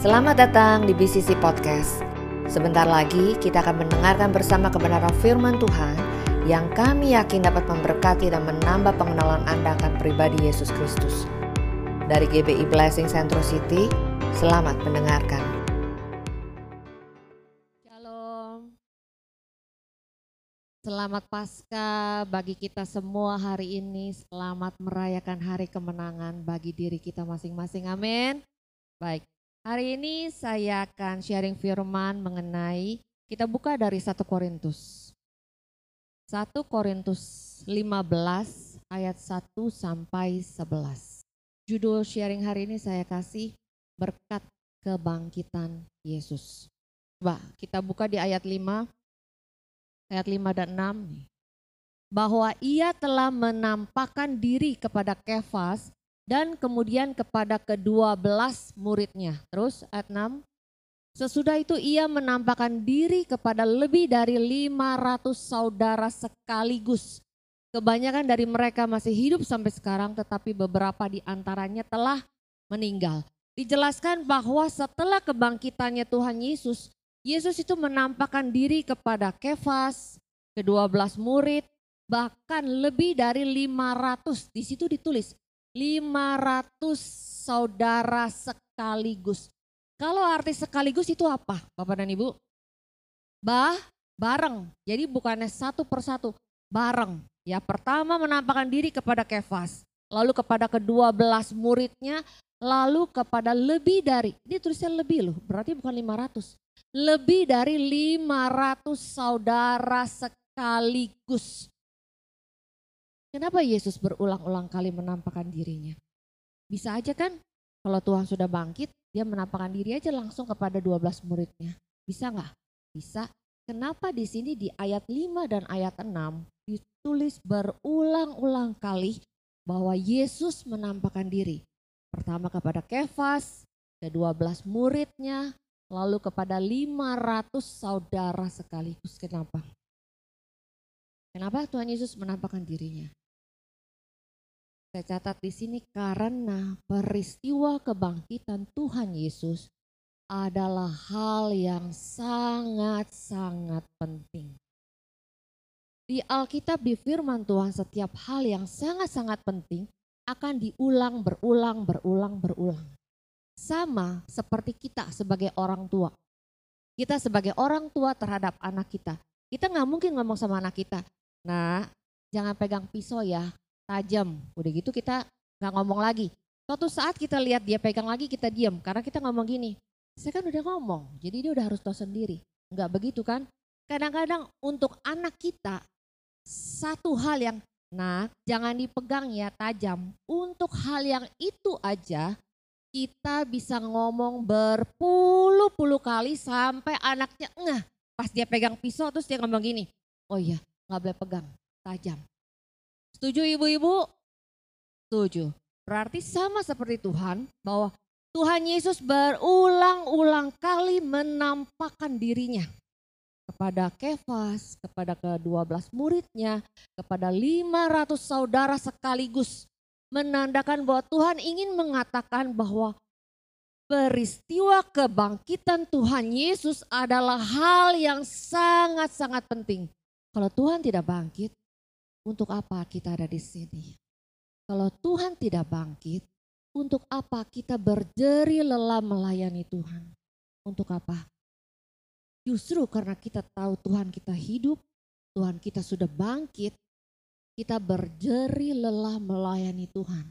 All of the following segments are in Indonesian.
Selamat datang di BCC Podcast. Sebentar lagi kita akan mendengarkan bersama kebenaran firman Tuhan yang kami yakin dapat memberkati dan menambah pengenalan Anda akan pribadi Yesus Kristus. Dari GBI Blessing Central City, selamat mendengarkan. Shalom. Selamat Paskah bagi kita semua hari ini. Selamat merayakan hari kemenangan bagi diri kita masing-masing. Amin. Baik, Hari ini saya akan sharing firman mengenai kita buka dari 1 Korintus. 1 Korintus 15 ayat 1 sampai 11. Judul sharing hari ini saya kasih berkat kebangkitan Yesus. Coba kita buka di ayat 5 ayat 5 dan 6 bahwa ia telah menampakkan diri kepada Kefas dan kemudian kepada kedua belas muridnya. Terus ayat 6. Sesudah itu ia menampakkan diri kepada lebih dari 500 saudara sekaligus. Kebanyakan dari mereka masih hidup sampai sekarang tetapi beberapa di antaranya telah meninggal. Dijelaskan bahwa setelah kebangkitannya Tuhan Yesus, Yesus itu menampakkan diri kepada Kefas, kedua belas murid, bahkan lebih dari 500. Di situ ditulis 500 saudara sekaligus. Kalau arti sekaligus itu apa Bapak dan Ibu? Bah, bareng. Jadi bukannya satu persatu, bareng. Ya pertama menampakkan diri kepada Kefas, lalu kepada kedua belas muridnya, lalu kepada lebih dari, ini tulisnya lebih loh, berarti bukan 500. Lebih dari 500 saudara sekaligus. Kenapa Yesus berulang-ulang kali menampakkan dirinya? Bisa aja kan kalau Tuhan sudah bangkit, dia menampakkan diri aja langsung kepada 12 muridnya. Bisa nggak? Bisa. Kenapa di sini di ayat 5 dan ayat 6 ditulis berulang-ulang kali bahwa Yesus menampakkan diri. Pertama kepada Kefas, kedua belas muridnya, lalu kepada 500 saudara sekaligus. Kenapa? Kenapa Tuhan Yesus menampakkan dirinya? Saya catat di sini karena peristiwa kebangkitan Tuhan Yesus adalah hal yang sangat-sangat penting. Di Alkitab di firman Tuhan setiap hal yang sangat-sangat penting akan diulang berulang berulang berulang. Sama seperti kita sebagai orang tua. Kita sebagai orang tua terhadap anak kita. Kita nggak mungkin ngomong sama anak kita, nah jangan pegang pisau ya, tajam. Udah gitu kita nggak ngomong lagi. Suatu saat kita lihat dia pegang lagi kita diam karena kita ngomong gini. Saya kan udah ngomong, jadi dia udah harus tahu sendiri. Nggak begitu kan? Kadang-kadang untuk anak kita satu hal yang nah jangan dipegang ya tajam. Untuk hal yang itu aja kita bisa ngomong berpuluh-puluh kali sampai anaknya ngeh. Pas dia pegang pisau terus dia ngomong gini, oh iya nggak boleh pegang, tajam. Setuju ibu-ibu? Setuju. Berarti sama seperti Tuhan bahwa Tuhan Yesus berulang-ulang kali menampakkan dirinya kepada Kefas, kepada kedua belas muridnya, kepada 500 saudara sekaligus. Menandakan bahwa Tuhan ingin mengatakan bahwa peristiwa kebangkitan Tuhan Yesus adalah hal yang sangat-sangat penting. Kalau Tuhan tidak bangkit, untuk apa kita ada di sini? Kalau Tuhan tidak bangkit, untuk apa kita berderi lelah melayani Tuhan? Untuk apa? Justru karena kita tahu Tuhan kita hidup, Tuhan kita sudah bangkit, kita berderi lelah melayani Tuhan.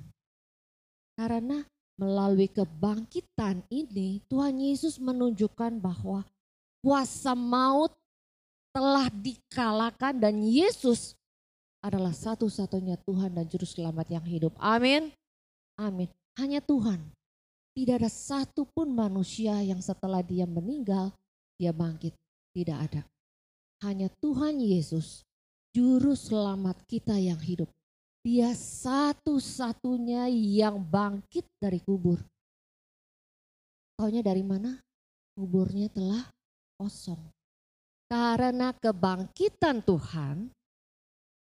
Karena melalui kebangkitan ini Tuhan Yesus menunjukkan bahwa kuasa maut telah dikalahkan dan Yesus adalah satu-satunya Tuhan dan Juru Selamat yang hidup. Amin. Amin. Hanya Tuhan. Tidak ada satupun manusia yang setelah dia meninggal, dia bangkit. Tidak ada. Hanya Tuhan Yesus, Juru Selamat kita yang hidup. Dia satu-satunya yang bangkit dari kubur. Taunya dari mana? Kuburnya telah kosong. Karena kebangkitan Tuhan,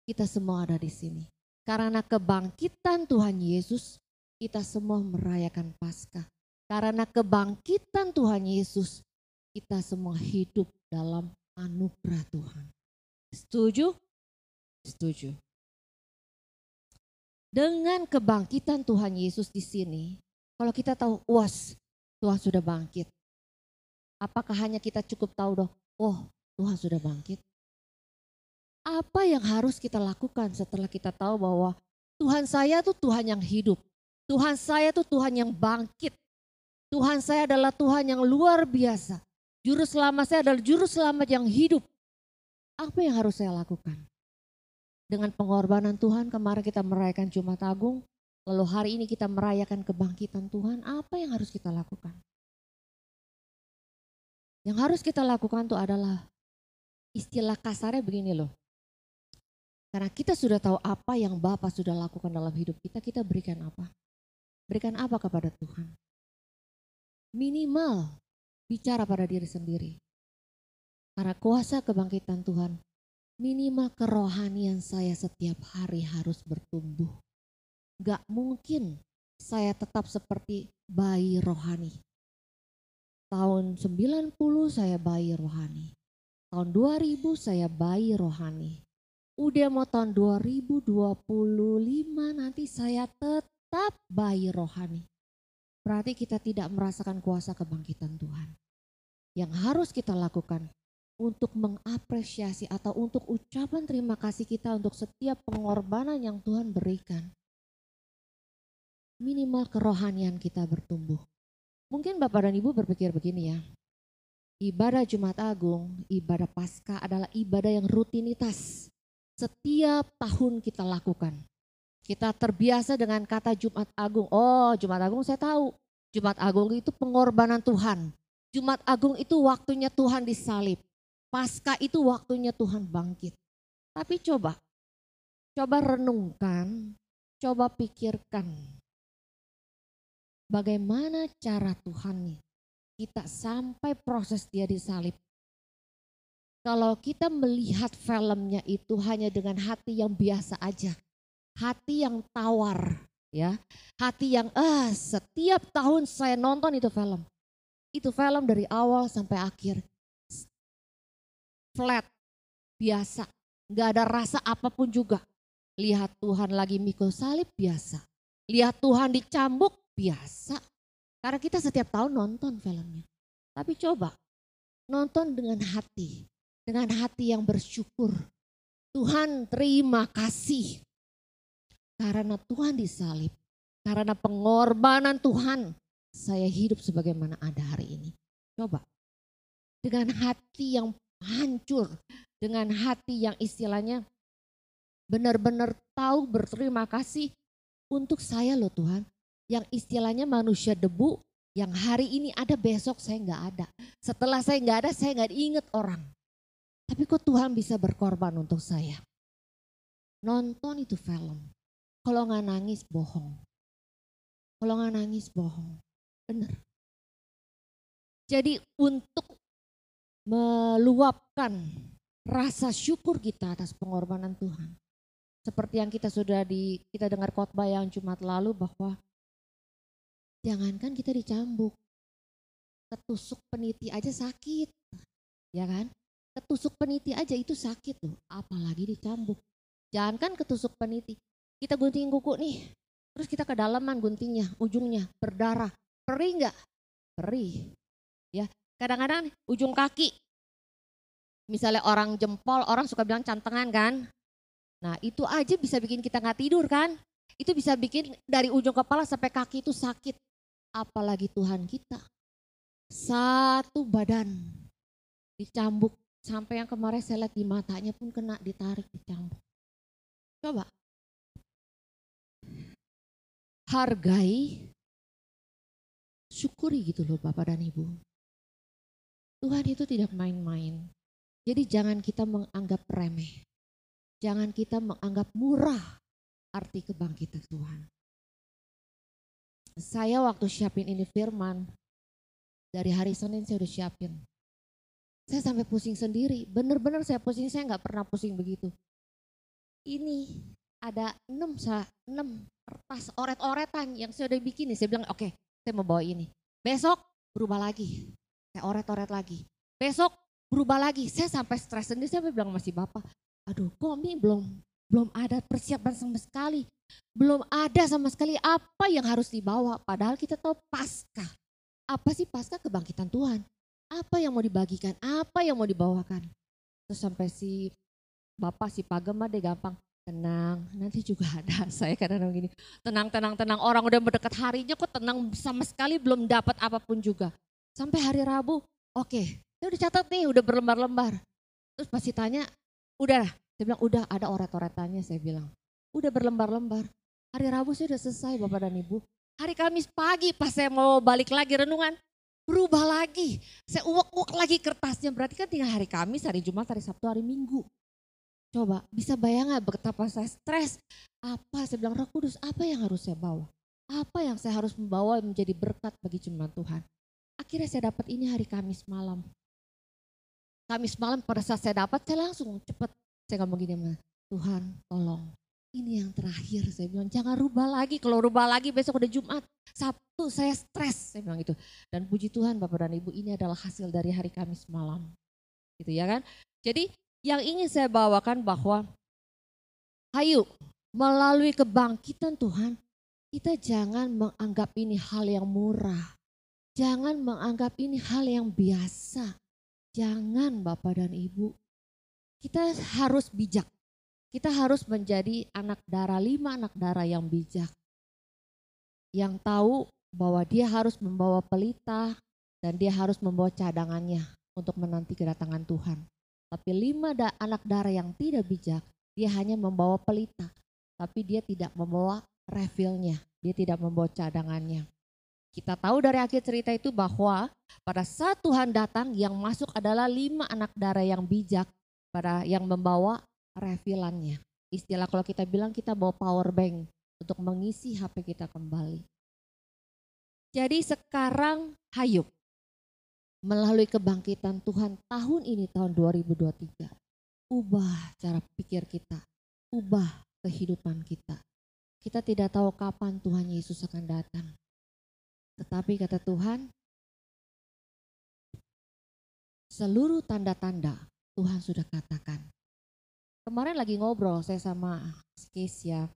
kita semua ada di sini. Karena kebangkitan Tuhan Yesus, kita semua merayakan Paskah. Karena kebangkitan Tuhan Yesus, kita semua hidup dalam anugerah Tuhan. Setuju? Setuju. Dengan kebangkitan Tuhan Yesus di sini, kalau kita tahu, was, Tuhan sudah bangkit. Apakah hanya kita cukup tahu dong, oh Tuhan sudah bangkit? Apa yang harus kita lakukan setelah kita tahu bahwa Tuhan saya itu Tuhan yang hidup. Tuhan saya itu Tuhan yang bangkit. Tuhan saya adalah Tuhan yang luar biasa. Juru selamat saya adalah juru selamat yang hidup. Apa yang harus saya lakukan? Dengan pengorbanan Tuhan kemarin kita merayakan Jumat Agung, lalu hari ini kita merayakan kebangkitan Tuhan, apa yang harus kita lakukan? Yang harus kita lakukan itu adalah istilah kasarnya begini loh. Karena kita sudah tahu apa yang Bapak sudah lakukan dalam hidup kita, kita berikan apa? Berikan apa kepada Tuhan? Minimal bicara pada diri sendiri. Karena kuasa kebangkitan Tuhan minimal kerohanian saya setiap hari harus bertumbuh. Gak mungkin saya tetap seperti bayi rohani. Tahun 90 saya bayi rohani. Tahun 2000 saya bayi rohani. Udah mau tahun 2025 nanti saya tetap bayi rohani. Berarti kita tidak merasakan kuasa kebangkitan Tuhan. Yang harus kita lakukan untuk mengapresiasi atau untuk ucapan terima kasih kita untuk setiap pengorbanan yang Tuhan berikan. Minimal kerohanian kita bertumbuh. Mungkin Bapak dan Ibu berpikir begini ya. Ibadah Jumat Agung, ibadah Paskah adalah ibadah yang rutinitas. Setiap tahun kita lakukan. Kita terbiasa dengan kata Jumat Agung. Oh Jumat Agung saya tahu. Jumat Agung itu pengorbanan Tuhan. Jumat Agung itu waktunya Tuhan disalib. Pasca itu waktunya Tuhan bangkit. Tapi coba, coba renungkan, coba pikirkan. Bagaimana cara Tuhan kita sampai proses dia disalib. Kalau kita melihat filmnya itu hanya dengan hati yang biasa aja. Hati yang tawar, ya. Hati yang ah setiap tahun saya nonton itu film. Itu film dari awal sampai akhir flat, biasa. Gak ada rasa apa pun juga. Lihat Tuhan lagi mikul salib biasa. Lihat Tuhan dicambuk biasa. Karena kita setiap tahun nonton filmnya. Tapi coba nonton dengan hati. Dengan hati yang bersyukur. Tuhan terima kasih. Karena Tuhan disalib. Karena pengorbanan Tuhan. Saya hidup sebagaimana ada hari ini. Coba. Dengan hati yang hancur dengan hati yang istilahnya benar-benar tahu berterima kasih untuk saya loh Tuhan. Yang istilahnya manusia debu yang hari ini ada besok saya nggak ada. Setelah saya nggak ada saya nggak inget orang. Tapi kok Tuhan bisa berkorban untuk saya. Nonton itu film. Kalau nggak nangis bohong. Kalau nggak nangis bohong. Bener. Jadi untuk meluapkan rasa syukur kita atas pengorbanan Tuhan. Seperti yang kita sudah di kita dengar khotbah yang Jumat lalu bahwa jangankan kita dicambuk, ketusuk peniti aja sakit, ya kan? Ketusuk peniti aja itu sakit loh, apalagi dicambuk. Jangankan ketusuk peniti, kita gunting kuku nih, terus kita kedalaman guntingnya, ujungnya berdarah, perih nggak? Perih, ya. Kadang-kadang ujung kaki, misalnya orang jempol, orang suka bilang cantengan kan. Nah itu aja bisa bikin kita nggak tidur kan. Itu bisa bikin dari ujung kepala sampai kaki itu sakit. Apalagi Tuhan kita. Satu badan dicambuk. Sampai yang kemarin saya lihat di matanya pun kena ditarik dicambuk. Coba. Hargai syukuri gitu loh Bapak dan Ibu. Tuhan itu tidak main-main. Jadi jangan kita menganggap remeh. Jangan kita menganggap murah arti kebangkitan Tuhan. Saya waktu siapin ini firman, dari hari Senin saya udah siapin. Saya sampai pusing sendiri, bener-bener saya pusing, saya nggak pernah pusing begitu. Ini ada enam, enam kertas oret-oretan yang saya udah bikin nih. Saya bilang oke okay, saya mau bawa ini. Besok berubah lagi. Saya oret-oret lagi. Besok berubah lagi. Saya sampai stres sendiri, saya bilang masih Bapak, aduh kok Mi belum belum ada persiapan sama sekali. Belum ada sama sekali apa yang harus dibawa. Padahal kita tahu pasca. Apa sih pasca kebangkitan Tuhan? Apa yang mau dibagikan? Apa yang mau dibawakan? Terus sampai si Bapak si Pagem deh gampang. Tenang, nanti juga ada. Saya kadang-kadang gini, tenang, tenang, tenang. Orang udah mendekat harinya kok tenang sama sekali belum dapat apa pun juga. Sampai hari Rabu, oke, okay, saya udah catat nih, udah berlembar-lembar. Terus pasti tanya, udah, saya bilang udah ada oret-oretannya saya bilang. Udah berlembar-lembar. Hari Rabu saya udah selesai Bapak dan Ibu. Hari Kamis pagi pas saya mau balik lagi renungan, berubah lagi. Saya uak-uak lagi kertasnya, berarti kan tinggal hari Kamis, hari Jumat, hari Sabtu, hari Minggu. Coba bisa bayang gak betapa saya stres. Apa saya bilang roh kudus apa yang harus saya bawa? Apa yang saya harus membawa menjadi berkat bagi jemaat Tuhan? Akhirnya saya dapat ini hari Kamis malam. Kamis malam pada saat saya dapat saya langsung cepet. Saya ngomong gini Tuhan tolong ini yang terakhir saya bilang jangan rubah lagi kalau rubah lagi besok udah Jumat Sabtu saya stres saya bilang gitu dan puji Tuhan Bapak dan Ibu ini adalah hasil dari hari Kamis malam gitu ya kan jadi yang ingin saya bawakan bahwa ayo melalui kebangkitan Tuhan kita jangan menganggap ini hal yang murah. Jangan menganggap ini hal yang biasa. Jangan Bapak dan Ibu. Kita harus bijak. Kita harus menjadi anak darah, lima anak darah yang bijak. Yang tahu bahwa dia harus membawa pelita dan dia harus membawa cadangannya untuk menanti kedatangan Tuhan. Tapi lima da anak darah yang tidak bijak, dia hanya membawa pelita. Tapi dia tidak membawa refillnya, dia tidak membawa cadangannya. Kita tahu dari akhir cerita itu bahwa pada saat Tuhan datang yang masuk adalah lima anak darah yang bijak pada yang membawa refillannya. Istilah kalau kita bilang kita bawa power bank untuk mengisi HP kita kembali. Jadi sekarang hayuk melalui kebangkitan Tuhan tahun ini tahun 2023. Ubah cara pikir kita, ubah kehidupan kita. Kita tidak tahu kapan Tuhan Yesus akan datang. Tetapi kata Tuhan, seluruh tanda-tanda Tuhan sudah katakan. Kemarin lagi ngobrol saya sama Kesia.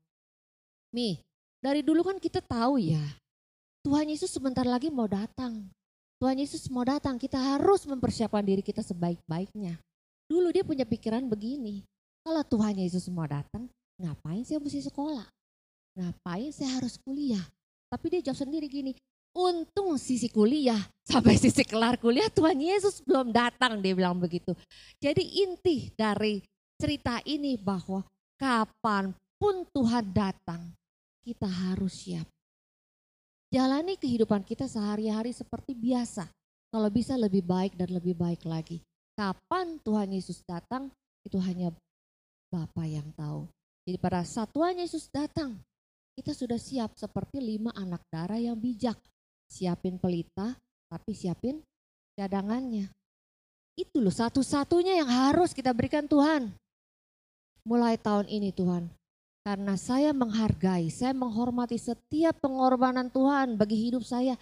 Mi, dari dulu kan kita tahu ya, Tuhan Yesus sebentar lagi mau datang. Tuhan Yesus mau datang, kita harus mempersiapkan diri kita sebaik-baiknya. Dulu dia punya pikiran begini, kalau Tuhan Yesus mau datang, ngapain saya mesti sekolah? Ngapain saya harus kuliah? Tapi dia jawab sendiri gini, untung sisi kuliah, sampai sisi kelar kuliah Tuhan Yesus belum datang, dia bilang begitu. Jadi inti dari cerita ini bahwa kapan pun Tuhan datang, kita harus siap. Jalani kehidupan kita sehari-hari seperti biasa. Kalau bisa lebih baik dan lebih baik lagi. Kapan Tuhan Yesus datang, itu hanya Bapa yang tahu. Jadi pada saat Tuhan Yesus datang, kita sudah siap seperti lima anak darah yang bijak. Siapin pelita, tapi siapin cadangannya. Itu loh satu-satunya yang harus kita berikan Tuhan. Mulai tahun ini Tuhan, karena saya menghargai, saya menghormati setiap pengorbanan Tuhan bagi hidup saya.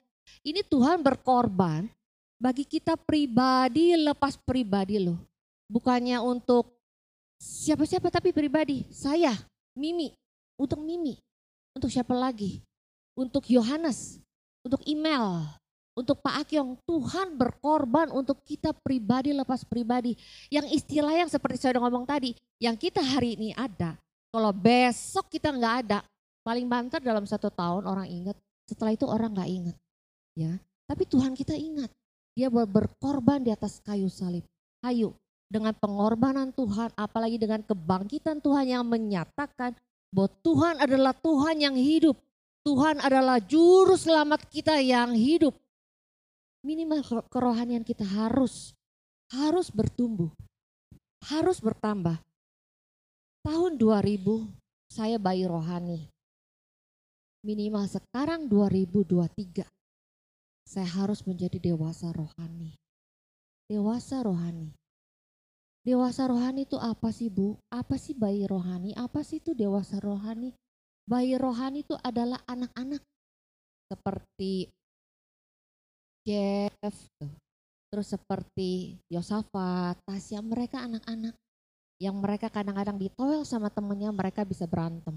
Ini Tuhan berkorban bagi kita pribadi lepas pribadi loh. Bukannya untuk siapa-siapa tapi pribadi. Saya, Mimi, untuk Mimi. Untuk siapa lagi? Untuk Yohanes, untuk email, untuk Pak Akyong. Tuhan berkorban untuk kita pribadi lepas pribadi. Yang istilah yang seperti saya udah ngomong tadi, yang kita hari ini ada, kalau besok kita nggak ada, paling banter dalam satu tahun orang ingat, setelah itu orang nggak ingat. Ya, tapi Tuhan kita ingat. Dia berkorban di atas kayu salib. Ayo, dengan pengorbanan Tuhan, apalagi dengan kebangkitan Tuhan yang menyatakan bahwa Tuhan adalah Tuhan yang hidup. Tuhan adalah juru selamat kita yang hidup. Minimal kerohanian kita harus harus bertumbuh, harus bertambah. Tahun 2000 saya bayi rohani. Minimal sekarang 2023 saya harus menjadi dewasa rohani. Dewasa rohani. Dewasa rohani itu apa sih Bu? Apa sih bayi rohani? Apa sih itu dewasa rohani? Bayi rohani itu adalah anak-anak. Seperti Jeff, terus seperti Yosafat, Tasya, mereka anak-anak yang mereka kadang-kadang ditoel sama temennya mereka bisa berantem.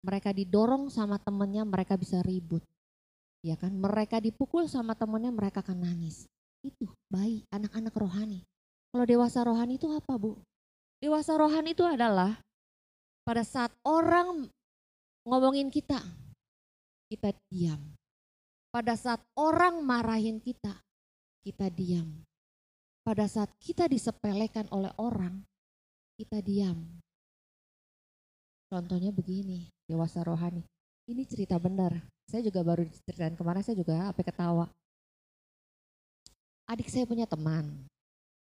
Mereka didorong sama temennya mereka bisa ribut. Ya kan, mereka dipukul sama temennya mereka akan nangis. Itu bayi, anak-anak rohani. Kalau dewasa rohani itu apa bu? Dewasa rohani itu adalah pada saat orang ngomongin kita, kita diam. Pada saat orang marahin kita, kita diam. Pada saat kita disepelekan oleh orang, kita diam. Contohnya begini, dewasa rohani. Ini cerita benar. Saya juga baru ceritain kemarin, saya juga apa ketawa. Adik saya punya teman.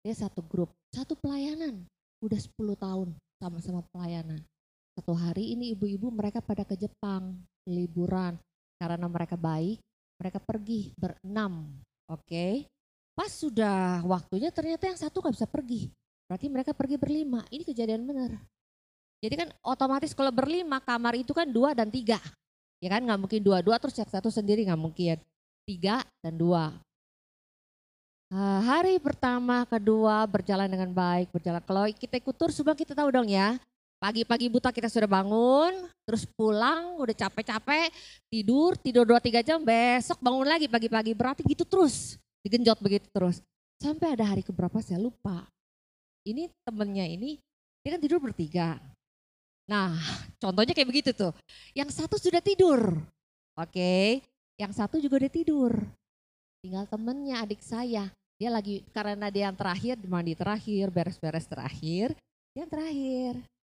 Dia satu grup, satu pelayanan. Udah 10 tahun sama-sama pelayanan. Satu hari ini ibu-ibu mereka pada ke Jepang, liburan. Karena mereka baik, mereka pergi berenam, oke? Okay? Pas sudah waktunya ternyata yang satu gak bisa pergi. Berarti mereka pergi berlima, ini kejadian benar. Jadi kan otomatis kalau berlima kamar itu kan dua dan tiga. Ya kan nggak mungkin dua-dua terus yang satu sendiri nggak mungkin. Tiga dan dua. Uh, hari pertama, kedua berjalan dengan baik, berjalan. Kalau kita ikut tur, sebab kita tahu dong ya, Pagi-pagi buta kita sudah bangun, terus pulang, udah capek-capek, tidur, tidur 2-3 jam, besok bangun lagi pagi-pagi. Berarti gitu terus, digenjot begitu terus. Sampai ada hari keberapa saya lupa. Ini temennya ini, dia kan tidur bertiga. Nah, contohnya kayak begitu tuh. Yang satu sudah tidur. Oke, yang satu juga udah tidur. Tinggal temennya adik saya. Dia lagi, karena dia yang terakhir, mandi terakhir, beres-beres terakhir. Yang terakhir.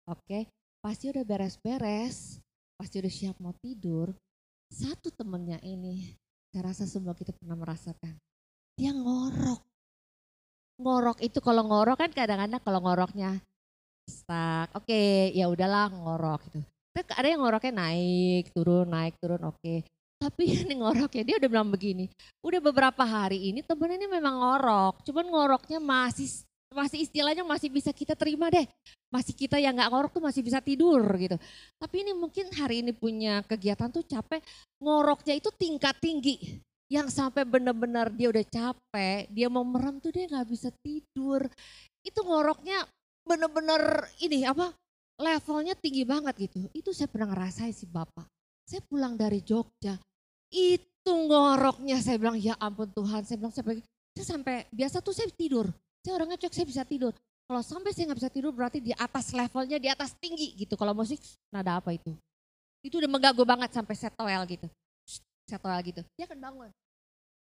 Oke, pasti udah beres-beres, pasti udah siap mau tidur. Satu temennya ini, saya rasa semua kita pernah merasakan. Dia ngorok. Ngorok itu kalau ngorok kan kadang-kadang kalau ngoroknya stuck. Oke, ya udahlah ngorok gitu. Ada yang ngoroknya naik, turun, naik, turun, oke. Tapi ini ngoroknya dia udah bilang begini, udah beberapa hari ini temen ini memang ngorok, cuman ngoroknya masih masih istilahnya masih bisa kita terima deh. Masih kita yang nggak ngorok tuh masih bisa tidur gitu. Tapi ini mungkin hari ini punya kegiatan tuh capek, ngoroknya itu tingkat tinggi. Yang sampai benar-benar dia udah capek, dia mau merem tuh dia nggak bisa tidur. Itu ngoroknya benar-benar ini apa levelnya tinggi banget gitu. Itu saya pernah ngerasain si bapak. Saya pulang dari Jogja, itu ngoroknya saya bilang ya ampun Tuhan. Saya bilang saya, saya sampai biasa tuh saya tidur saya orangnya cek saya bisa tidur. Kalau sampai saya nggak bisa tidur berarti di atas levelnya, di atas tinggi gitu. Kalau musik nada apa itu? Itu udah mengganggu banget sampai saya toel gitu. Saya toel gitu. Dia akan bangun.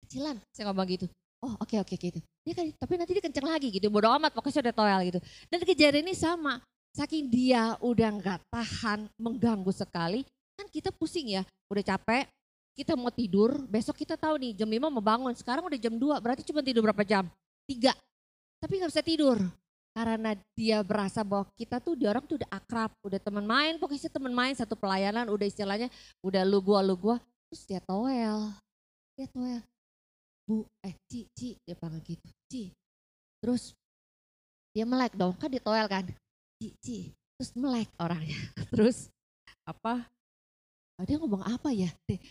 Kecilan, saya ngomong gitu. Oh oke okay, oke okay, gitu. Dia kan, tapi nanti dia kenceng lagi gitu. Bodo amat pokoknya saya udah toel gitu. Dan kejadian ini sama. Saking dia udah nggak tahan, mengganggu sekali. Kan kita pusing ya, udah capek, kita mau tidur, besok kita tahu nih jam 5 mau bangun, sekarang udah jam 2, berarti cuma tidur berapa jam? Tiga, tapi nggak bisa tidur. Karena dia berasa bahwa kita tuh di orang tuh udah akrab, udah teman main, pokoknya teman main satu pelayanan, udah istilahnya udah lu gua lu gua, terus dia toel, dia toel, bu, eh Ci, Ci, dia panggil gitu, Ci, terus dia melek dong, kan dia toel kan, Ci, Ci, terus melek orangnya, terus apa, oh, dia ngomong apa ya, deh,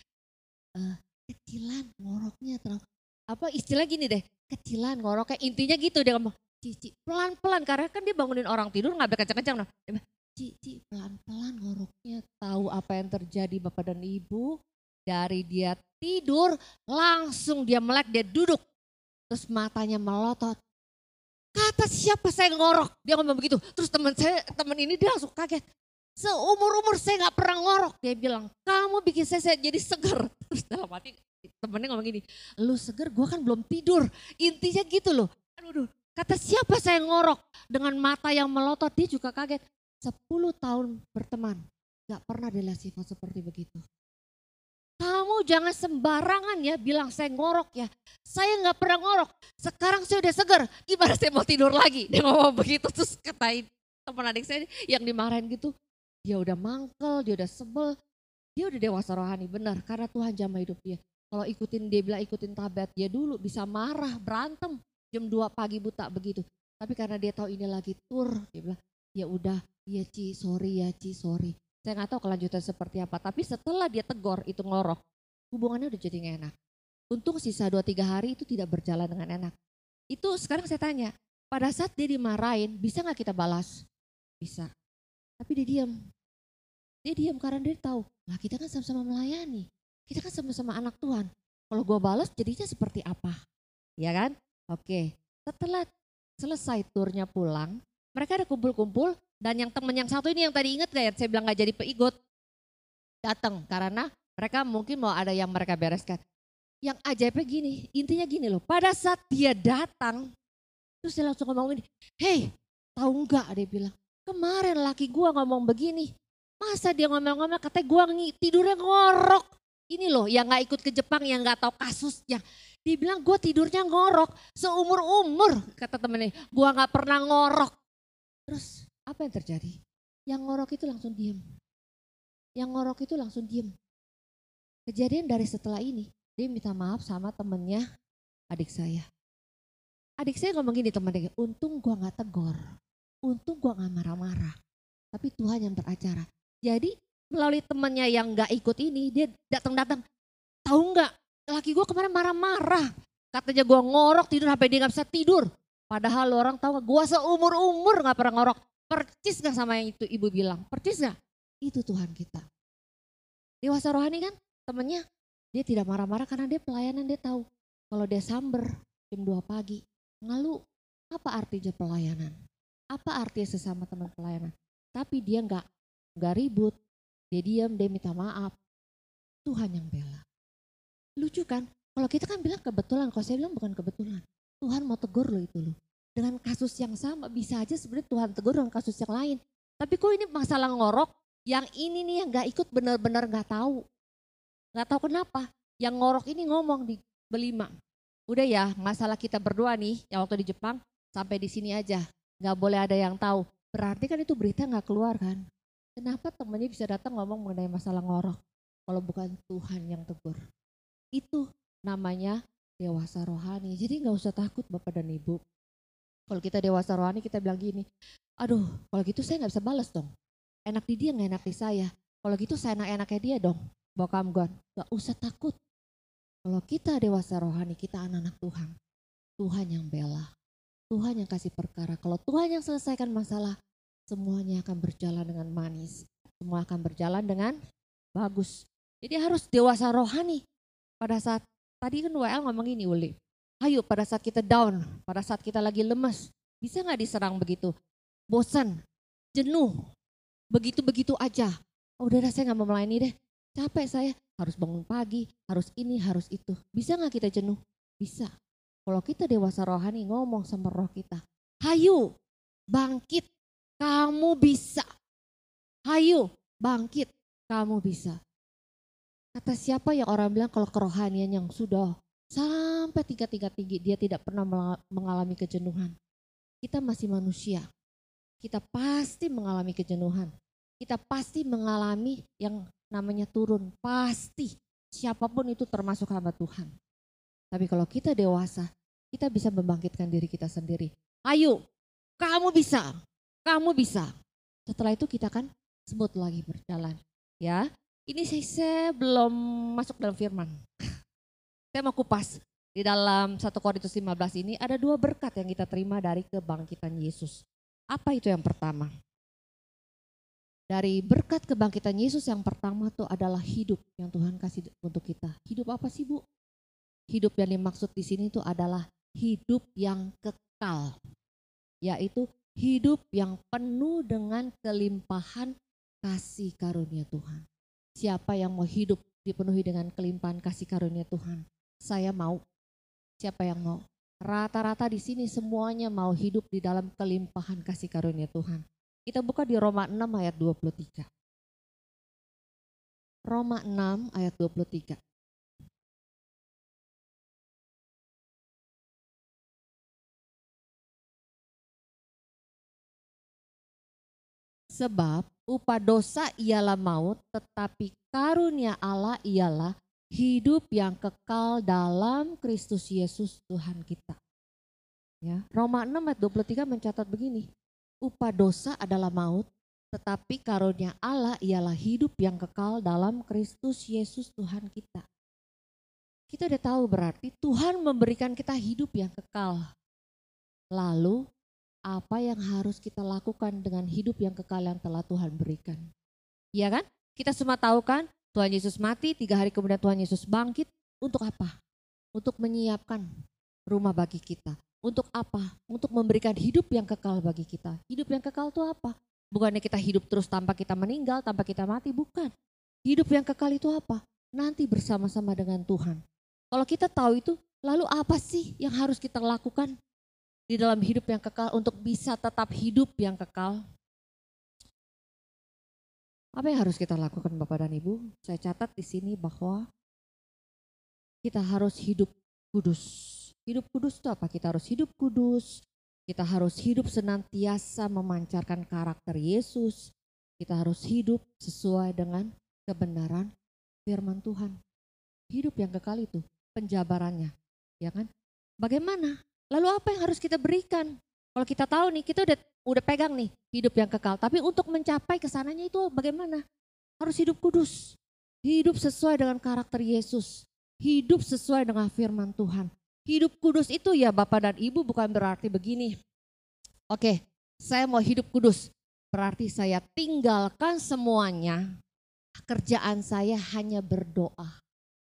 uh, kecilan ngoroknya terlalu, apa istilah gini deh, kecilan ngoroknya. Intinya gitu dia ngomong cici pelan-pelan. Karena kan dia bangunin orang tidur nggak kencang-kencang nah. cici pelan-pelan ngoroknya. Tahu apa yang terjadi bapak dan ibu. Dari dia tidur langsung dia melek dia duduk. Terus matanya melotot. Kata siapa saya ngorok? Dia ngomong begitu. Terus teman saya teman ini dia langsung kaget. Seumur umur saya nggak pernah ngorok. Dia bilang kamu bikin saya, saya jadi seger. Terus dalam hati temennya ngomong gini, lu seger gue kan belum tidur. Intinya gitu loh. Aduh, kata siapa saya ngorok dengan mata yang melotot, dia juga kaget. Sepuluh tahun berteman, gak pernah dia sifat seperti begitu. Kamu jangan sembarangan ya bilang saya ngorok ya. Saya nggak pernah ngorok. Sekarang saya udah seger. Gimana saya mau tidur lagi? Dia ngomong begitu terus katain teman adik saya yang dimarahin gitu. Dia udah mangkel, dia udah sebel. Dia udah dewasa rohani benar karena Tuhan jamah hidup dia. Kalau ikutin dia bilang ikutin tabiat dia dulu bisa marah, berantem jam 2 pagi buta begitu. Tapi karena dia tahu ini lagi tur, dia bilang ya udah, ya Ci, sorry ya Ci, sorry. Saya nggak tahu kelanjutan seperti apa, tapi setelah dia tegor itu ngorok, hubungannya udah jadi gak enak. Untung sisa 2-3 hari itu tidak berjalan dengan enak. Itu sekarang saya tanya, pada saat dia dimarahin, bisa nggak kita balas? Bisa. Tapi dia diam. Dia diam karena dia tahu, lah kita kan sama-sama melayani. Kita kan sama-sama anak Tuhan. Kalau gue balas jadinya seperti apa? Ya kan? Oke. Setelah selesai turnya pulang, mereka ada kumpul-kumpul dan yang teman yang satu ini yang tadi ingat gak ya, saya bilang gak jadi peigot. Datang karena mereka mungkin mau ada yang mereka bereskan. Yang ajaibnya gini, intinya gini loh, pada saat dia datang, terus dia langsung ngomong ini, hei tahu nggak dia bilang, kemarin laki gua ngomong begini, masa dia ngomong-ngomong katanya gua tidurnya ngorok. Ini loh yang gak ikut ke Jepang yang gak tahu kasusnya. Dia bilang gue tidurnya ngorok seumur umur kata temennya. Gue gak pernah ngorok. Terus apa yang terjadi? Yang ngorok itu langsung diem. Yang ngorok itu langsung diem. Kejadian dari setelah ini, dia minta maaf sama temennya adik saya. Adik saya ngomong gini temennya, untung gue gak tegor. Untung gue gak marah-marah. Tapi Tuhan yang beracara. Jadi melalui temennya yang gak ikut ini, dia datang-datang. Tahu nggak laki gue kemarin marah-marah. Katanya gue ngorok tidur sampai dia gak bisa tidur. Padahal orang tahu gak, gue seumur umur gak pernah ngorok. Percis gak sama yang itu ibu bilang? Percis gak? Itu Tuhan kita. Dewasa rohani kan temennya. Dia tidak marah-marah karena dia pelayanan dia tahu. Kalau dia samber jam 2 pagi. Lalu apa artinya pelayanan? Apa artinya sesama teman pelayanan? Tapi dia nggak nggak ribut, dia diam, dia minta maaf. Tuhan yang bela. Lucu kan? Kalau kita kan bilang kebetulan, kalau saya bilang bukan kebetulan. Tuhan mau tegur loh itu loh. Dengan kasus yang sama bisa aja sebenarnya Tuhan tegur dengan kasus yang lain. Tapi kok ini masalah ngorok, yang ini nih yang gak ikut benar-benar gak tahu. Gak tahu kenapa. Yang ngorok ini ngomong di belima. Udah ya masalah kita berdua nih yang waktu di Jepang sampai di sini aja. Gak boleh ada yang tahu. Berarti kan itu berita gak keluar kan. Kenapa temannya bisa datang ngomong mengenai masalah ngorok. Kalau bukan Tuhan yang tegur. Itu namanya dewasa rohani. Jadi nggak usah takut Bapak dan Ibu. Kalau kita dewasa rohani kita bilang gini, aduh kalau gitu saya nggak bisa balas dong. Enak di dia nggak enak di saya. Kalau gitu saya enak-enaknya dia dong. Bokam gon, nggak usah takut. Kalau kita dewasa rohani, kita anak-anak Tuhan. Tuhan yang bela. Tuhan yang kasih perkara. Kalau Tuhan yang selesaikan masalah, semuanya akan berjalan dengan manis. Semua akan berjalan dengan bagus. Jadi harus dewasa rohani. Pada saat tadi kan WL ngomong ini Uli. Ayo pada saat kita down, pada saat kita lagi lemes, bisa nggak diserang begitu? Bosan, jenuh, begitu-begitu aja. Oh udah saya nggak mau melayani deh, capek saya, harus bangun pagi, harus ini, harus itu. Bisa nggak kita jenuh? Bisa. Kalau kita dewasa rohani ngomong sama roh kita, hayu, bangkit, kamu bisa. Hayu, bangkit, kamu bisa. Kata siapa yang orang bilang kalau kerohanian yang sudah sampai tingkat-tingkat tinggi dia tidak pernah mengalami kejenuhan. Kita masih manusia. Kita pasti mengalami kejenuhan. Kita pasti mengalami yang namanya turun. Pasti. Siapa pun itu termasuk hamba Tuhan. Tapi kalau kita dewasa, kita bisa membangkitkan diri kita sendiri. Ayo, kamu bisa. Kamu bisa. Setelah itu kita kan sebut lagi berjalan. Ya, ini saya, saya belum masuk dalam firman. Saya mau kupas. Di dalam 1 Korintus 15 ini ada dua berkat yang kita terima dari kebangkitan Yesus. Apa itu yang pertama? Dari berkat kebangkitan Yesus yang pertama itu adalah hidup yang Tuhan kasih untuk kita. Hidup apa sih Bu? Hidup yang dimaksud di sini itu adalah hidup yang kekal. Yaitu hidup yang penuh dengan kelimpahan kasih karunia Tuhan. Siapa yang mau hidup dipenuhi dengan kelimpahan kasih karunia Tuhan? Saya mau. Siapa yang mau? Rata-rata di sini semuanya mau hidup di dalam kelimpahan kasih karunia Tuhan. Kita buka di Roma 6 ayat 23. Roma 6 ayat 23. Sebab upah dosa ialah maut, tetapi karunia Allah ialah hidup yang kekal dalam Kristus Yesus Tuhan kita. Ya, Roma 6 ayat 23 mencatat begini, upah dosa adalah maut, tetapi karunia Allah ialah hidup yang kekal dalam Kristus Yesus Tuhan kita. kita udah tahu berarti Tuhan memberikan kita hidup yang kekal. Lalu apa yang harus kita lakukan dengan hidup yang kekal yang telah Tuhan berikan? Iya kan? Kita semua tahu kan Tuhan Yesus mati, tiga hari kemudian Tuhan Yesus bangkit. Untuk apa? Untuk menyiapkan rumah bagi kita. Untuk apa? Untuk memberikan hidup yang kekal bagi kita. Hidup yang kekal itu apa? Bukannya kita hidup terus tanpa kita meninggal, tanpa kita mati, bukan. Hidup yang kekal itu apa? Nanti bersama-sama dengan Tuhan. Kalau kita tahu itu, lalu apa sih yang harus kita lakukan di dalam hidup yang kekal untuk bisa tetap hidup yang kekal? Apa yang harus kita lakukan Bapak dan Ibu? Saya catat di sini bahwa kita harus hidup kudus. Hidup kudus itu apa? Kita harus hidup kudus. Kita harus hidup senantiasa memancarkan karakter Yesus. Kita harus hidup sesuai dengan kebenaran firman Tuhan. Hidup yang kekal itu penjabarannya, ya kan? Bagaimana? Lalu apa yang harus kita berikan? Kalau kita tahu nih, kita udah udah pegang nih hidup yang kekal. Tapi untuk mencapai ke sananya itu bagaimana? Harus hidup kudus. Hidup sesuai dengan karakter Yesus. Hidup sesuai dengan firman Tuhan. Hidup kudus itu ya Bapak dan Ibu bukan berarti begini. Oke, saya mau hidup kudus. Berarti saya tinggalkan semuanya. Kerjaan saya hanya berdoa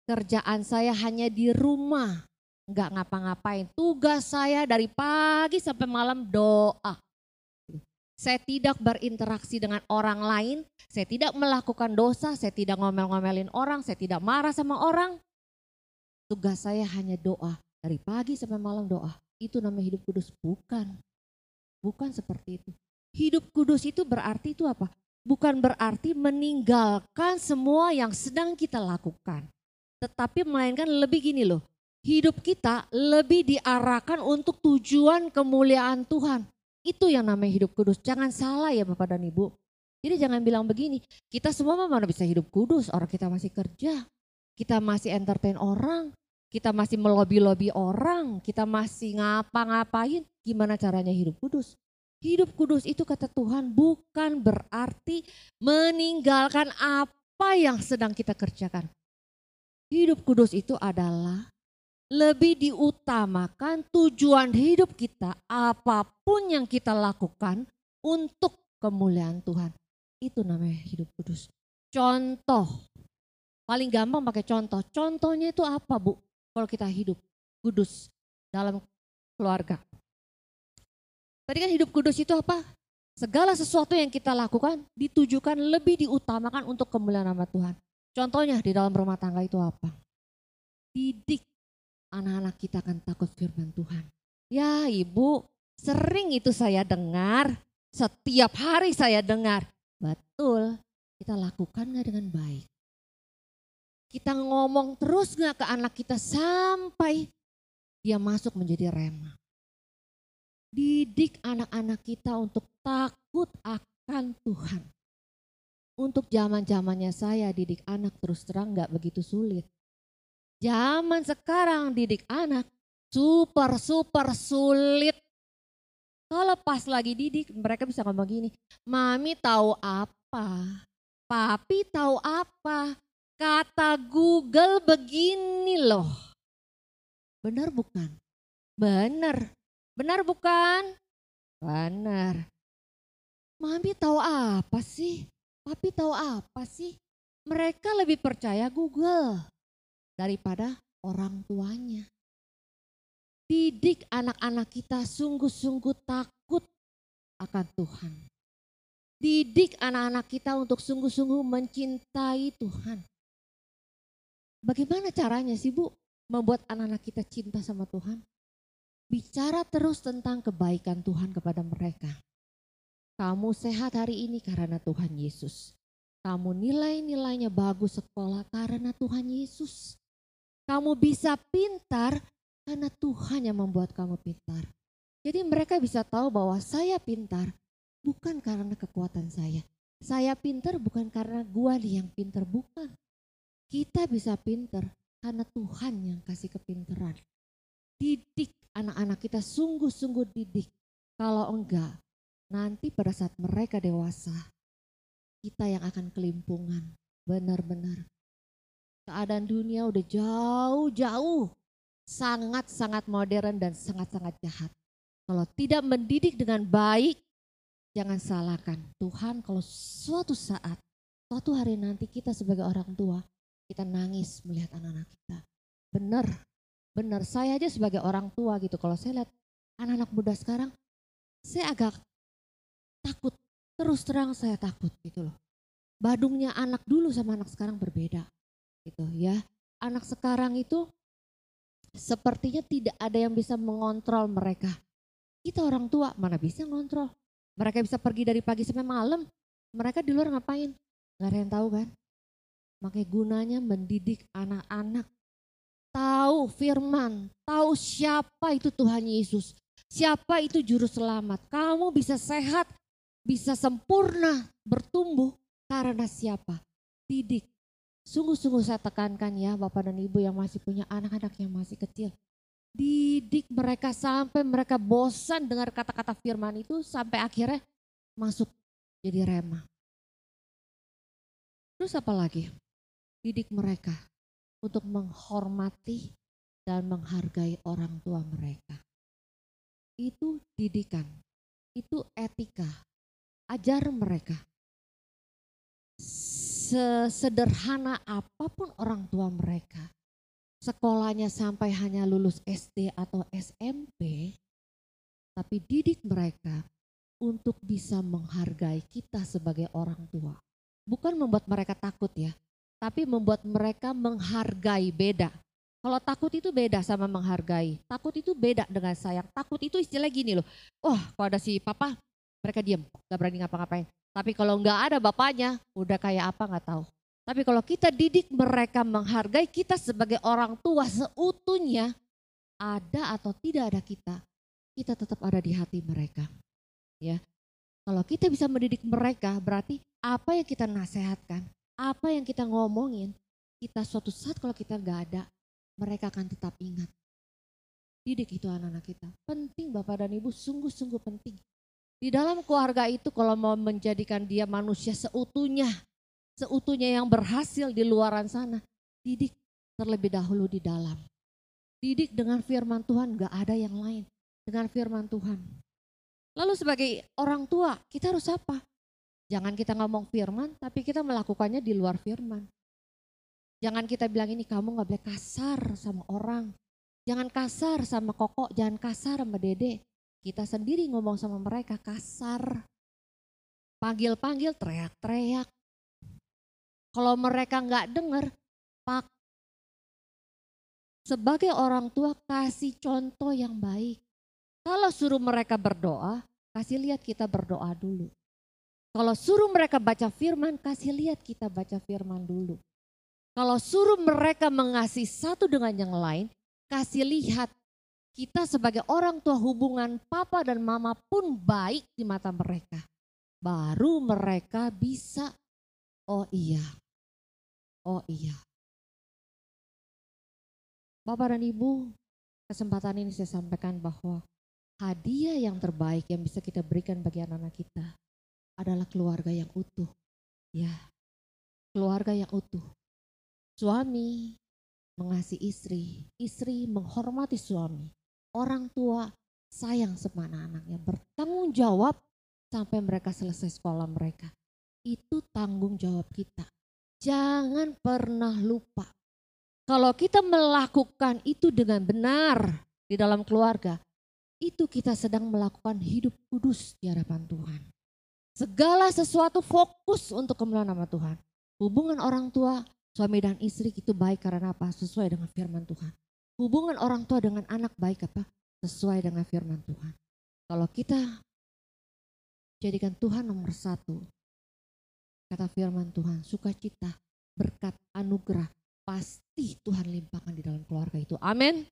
Kerjaan saya hanya di rumah, nggak ngapa-ngapain. Tugas saya dari pagi sampai malam doa. Saya tidak berinteraksi dengan orang lain, saya tidak melakukan dosa, saya tidak ngomel-ngomelin orang, saya tidak marah sama orang. Tugas saya hanya doa, dari pagi sampai malam doa. Itu namanya hidup kudus, bukan. Bukan seperti itu. Hidup kudus itu berarti itu apa? Bukan berarti meninggalkan semua yang sedang kita lakukan. Tetapi melainkan lebih gini loh, hidup kita lebih diarahkan untuk tujuan kemuliaan Tuhan. Itu yang namanya hidup kudus. Jangan salah ya Bapak dan Ibu. Jadi jangan bilang begini, kita semua mana bisa hidup kudus, orang kita masih kerja, kita masih entertain orang, kita masih melobi-lobi orang, kita masih ngapa-ngapain, gimana caranya hidup kudus? Hidup kudus itu kata Tuhan bukan berarti meninggalkan apa yang sedang kita kerjakan. Hidup kudus itu adalah lebih diutamakan tujuan hidup kita apa pun yang kita lakukan untuk kemuliaan Tuhan. Itu namanya hidup kudus. Contoh, paling gampang pakai contoh. Contohnya itu apa Bu? Kalau kita hidup kudus dalam keluarga. Tadi kan hidup kudus itu apa? Segala sesuatu yang kita lakukan ditujukan lebih diutamakan untuk kemuliaan nama Tuhan. Contohnya di dalam rumah tangga itu apa? Didik anak-anak kita akan takut firman Tuhan. Ya ibu, sering itu saya dengar, setiap hari saya dengar. Betul, kita lakukan nggak dengan baik? Kita ngomong terus nggak ke anak kita sampai dia masuk menjadi rema. Didik anak-anak kita untuk takut akan Tuhan. Untuk zaman zamannya saya didik anak terus terang nggak begitu sulit. Zaman sekarang didik anak super super sulit. Kalau pas lagi didik mereka bisa ngomong gini, mami tahu apa, papi tahu apa, kata Google begini loh. Benar bukan? Benar. Benar bukan? Benar. Mami tahu apa sih? Tapi tahu apa sih? Mereka lebih percaya Google daripada orang tuanya. Didik anak-anak kita sungguh-sungguh takut akan Tuhan. Didik anak-anak kita untuk sungguh-sungguh mencintai Tuhan. Bagaimana caranya sih Bu membuat anak-anak kita cinta sama Tuhan? Bicara terus tentang kebaikan Tuhan kepada mereka. Kamu sehat hari ini karena Tuhan Yesus. Kamu nilai-nilainya bagus sekolah karena Tuhan Yesus. Kamu bisa pintar karena Tuhan yang membuat kamu pintar. Jadi mereka bisa tahu bahwa saya pintar bukan karena kekuatan saya. Saya pintar bukan karena gua nih yang pintar, bukan. Kita bisa pintar karena Tuhan yang kasih kepintaran. Didik anak-anak kita sungguh-sungguh didik. Kalau enggak, nanti pada saat mereka dewasa, kita yang akan kelimpungan. Benar-benar. Keadaan dunia udah jauh-jauh sangat-sangat modern dan sangat-sangat jahat. Kalau tidak mendidik dengan baik, jangan salahkan Tuhan kalau suatu saat, suatu hari nanti kita sebagai orang tua, kita nangis melihat anak-anak kita. Benar, benar. Saya aja sebagai orang tua gitu, kalau saya lihat anak-anak muda sekarang, saya agak takut. Terus terang saya takut gitu loh. Badungnya anak dulu sama anak sekarang berbeda gitu ya. Anak sekarang itu sepertinya tidak ada yang bisa mengontrol mereka. Kita orang tua mana bisa ngontrol. Mereka bisa pergi dari pagi sampai malam. Mereka di luar ngapain? Gak ada yang tahu kan. Makanya gunanya mendidik anak-anak. Tahu firman, tahu siapa itu Tuhan Yesus. Siapa itu juru selamat. Kamu bisa sehat, bisa sempurna, bertumbuh karena siapa? Didik. Sungguh-sungguh saya tekankan ya Bapak dan Ibu yang masih punya anak-anak yang masih kecil. Didik mereka sampai mereka bosan dengar kata-kata firman itu sampai akhirnya masuk jadi rema. Terus apa lagi? Didik mereka untuk menghormati dan menghargai orang tua mereka. Itu didikan, itu etika. Ajar mereka sesederhana apa pun orang tua mereka, sekolahnya sampai hanya lulus SD atau SMP, tapi didik mereka untuk bisa menghargai kita sebagai orang tua. Bukan membuat mereka takut ya, tapi membuat mereka menghargai beda. Kalau takut itu beda sama menghargai. Takut itu beda dengan sayang. Takut itu istilah gini loh. Oh kalau ada si papa, mereka diam, gak berani ngapa-ngapain. Tapi kalau nggak ada bapaknya, udah kayak apa nggak tahu. Tapi kalau kita didik mereka menghargai kita sebagai orang tua seutuhnya, ada atau tidak ada kita, kita tetap ada di hati mereka. Ya, kalau kita bisa mendidik mereka, berarti apa yang kita nasihatkan, apa yang kita ngomongin, kita suatu saat kalau kita nggak ada, mereka akan tetap ingat. Didik itu anak-anak kita. Penting Bapak dan Ibu, sungguh-sungguh penting. Di dalam keluarga itu kalau mau menjadikan dia manusia seutuhnya, seutuhnya yang berhasil di luaran sana, didik terlebih dahulu di dalam. Didik dengan firman Tuhan, gak ada yang lain. Dengan firman Tuhan. Lalu sebagai orang tua, kita harus apa? Jangan kita ngomong firman, tapi kita melakukannya di luar firman. Jangan kita bilang ini kamu gak boleh kasar sama orang. Jangan kasar sama kokok, jangan kasar sama dede. Kita sendiri ngomong sama mereka kasar. Panggil-panggil, teriak-teriak. Kalau mereka nggak dengar, pak. Sebagai orang tua kasih contoh yang baik. Kalau suruh mereka berdoa, kasih lihat kita berdoa dulu. Kalau suruh mereka baca firman, kasih lihat kita baca firman dulu. Kalau suruh mereka mengasihi satu dengan yang lain, kasih lihat kita sebagai orang tua hubungan papa dan mama pun baik di mata mereka. Baru mereka bisa, oh iya, oh iya. Bapak dan Ibu, kesempatan ini saya sampaikan bahwa hadiah yang terbaik yang bisa kita berikan bagi anak-anak kita adalah keluarga yang utuh. Ya, keluarga yang utuh. Suami mengasihi istri, istri menghormati suami, orang tua sayang sama anak-anaknya, bertanggung jawab sampai mereka selesai sekolah mereka. Itu tanggung jawab kita. Jangan pernah lupa. Kalau kita melakukan itu dengan benar di dalam keluarga, itu kita sedang melakukan hidup kudus di hadapan Tuhan. Segala sesuatu fokus untuk kemuliaan nama Tuhan. Hubungan orang tua, suami dan istri itu baik karena apa? Sesuai dengan firman Tuhan. Hubungan orang tua dengan anak baik apa? Sesuai dengan firman Tuhan. Kalau kita jadikan Tuhan nomor satu, kata firman Tuhan, sukacita, berkat, anugerah, pasti Tuhan limpahkan di dalam keluarga itu. Amin.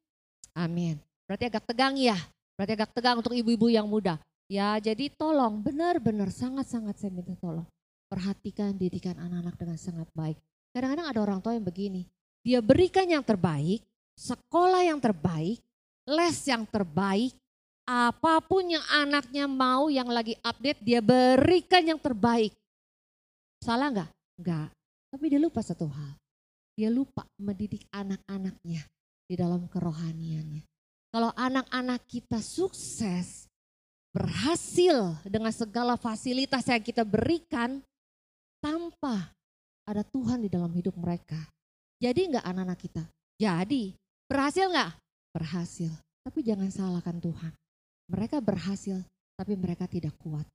Amin. Berarti agak tegang ya. Berarti agak tegang untuk ibu-ibu yang muda. Ya jadi tolong benar-benar sangat-sangat saya minta tolong. Perhatikan didikan anak-anak dengan sangat baik. Kadang-kadang ada orang tua yang begini. Dia berikan yang terbaik, sekolah yang terbaik, les yang terbaik, apa pun yang anaknya mau yang lagi update dia berikan yang terbaik. Salah nggak? Enggak. Tapi dia lupa satu hal. dia lupa mendidik anak-anaknya di dalam kerohaniannya. Kalau anak-anak kita sukses, berhasil dengan segala fasilitas yang kita berikan, tanpa ada Tuhan di dalam hidup mereka. Jadi enggak anak-anak kita? Jadi, berhasil enggak? Berhasil. Tapi jangan salahkan Tuhan. Mereka berhasil, tapi mereka tidak kuat.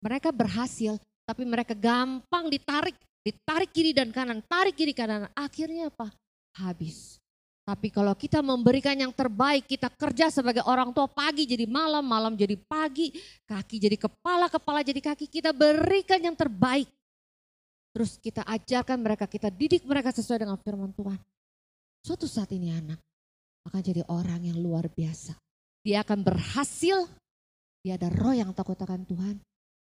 Mereka berhasil, tapi mereka gampang ditarik, ditarik kiri dan kanan, tarik kiri kanan. Akhirnya apa? Habis. Tapi kalau kita memberikan yang terbaik, kita kerja sebagai orang tua pagi jadi malam, malam jadi pagi, kaki jadi kepala, kepala jadi kaki, kita berikan yang terbaik. Terus kita ajarkan mereka, kita didik mereka sesuai dengan firman Tuhan. Suatu saat ini anak akan jadi orang yang luar biasa. Dia akan berhasil, dia ada roh yang takut akan Tuhan.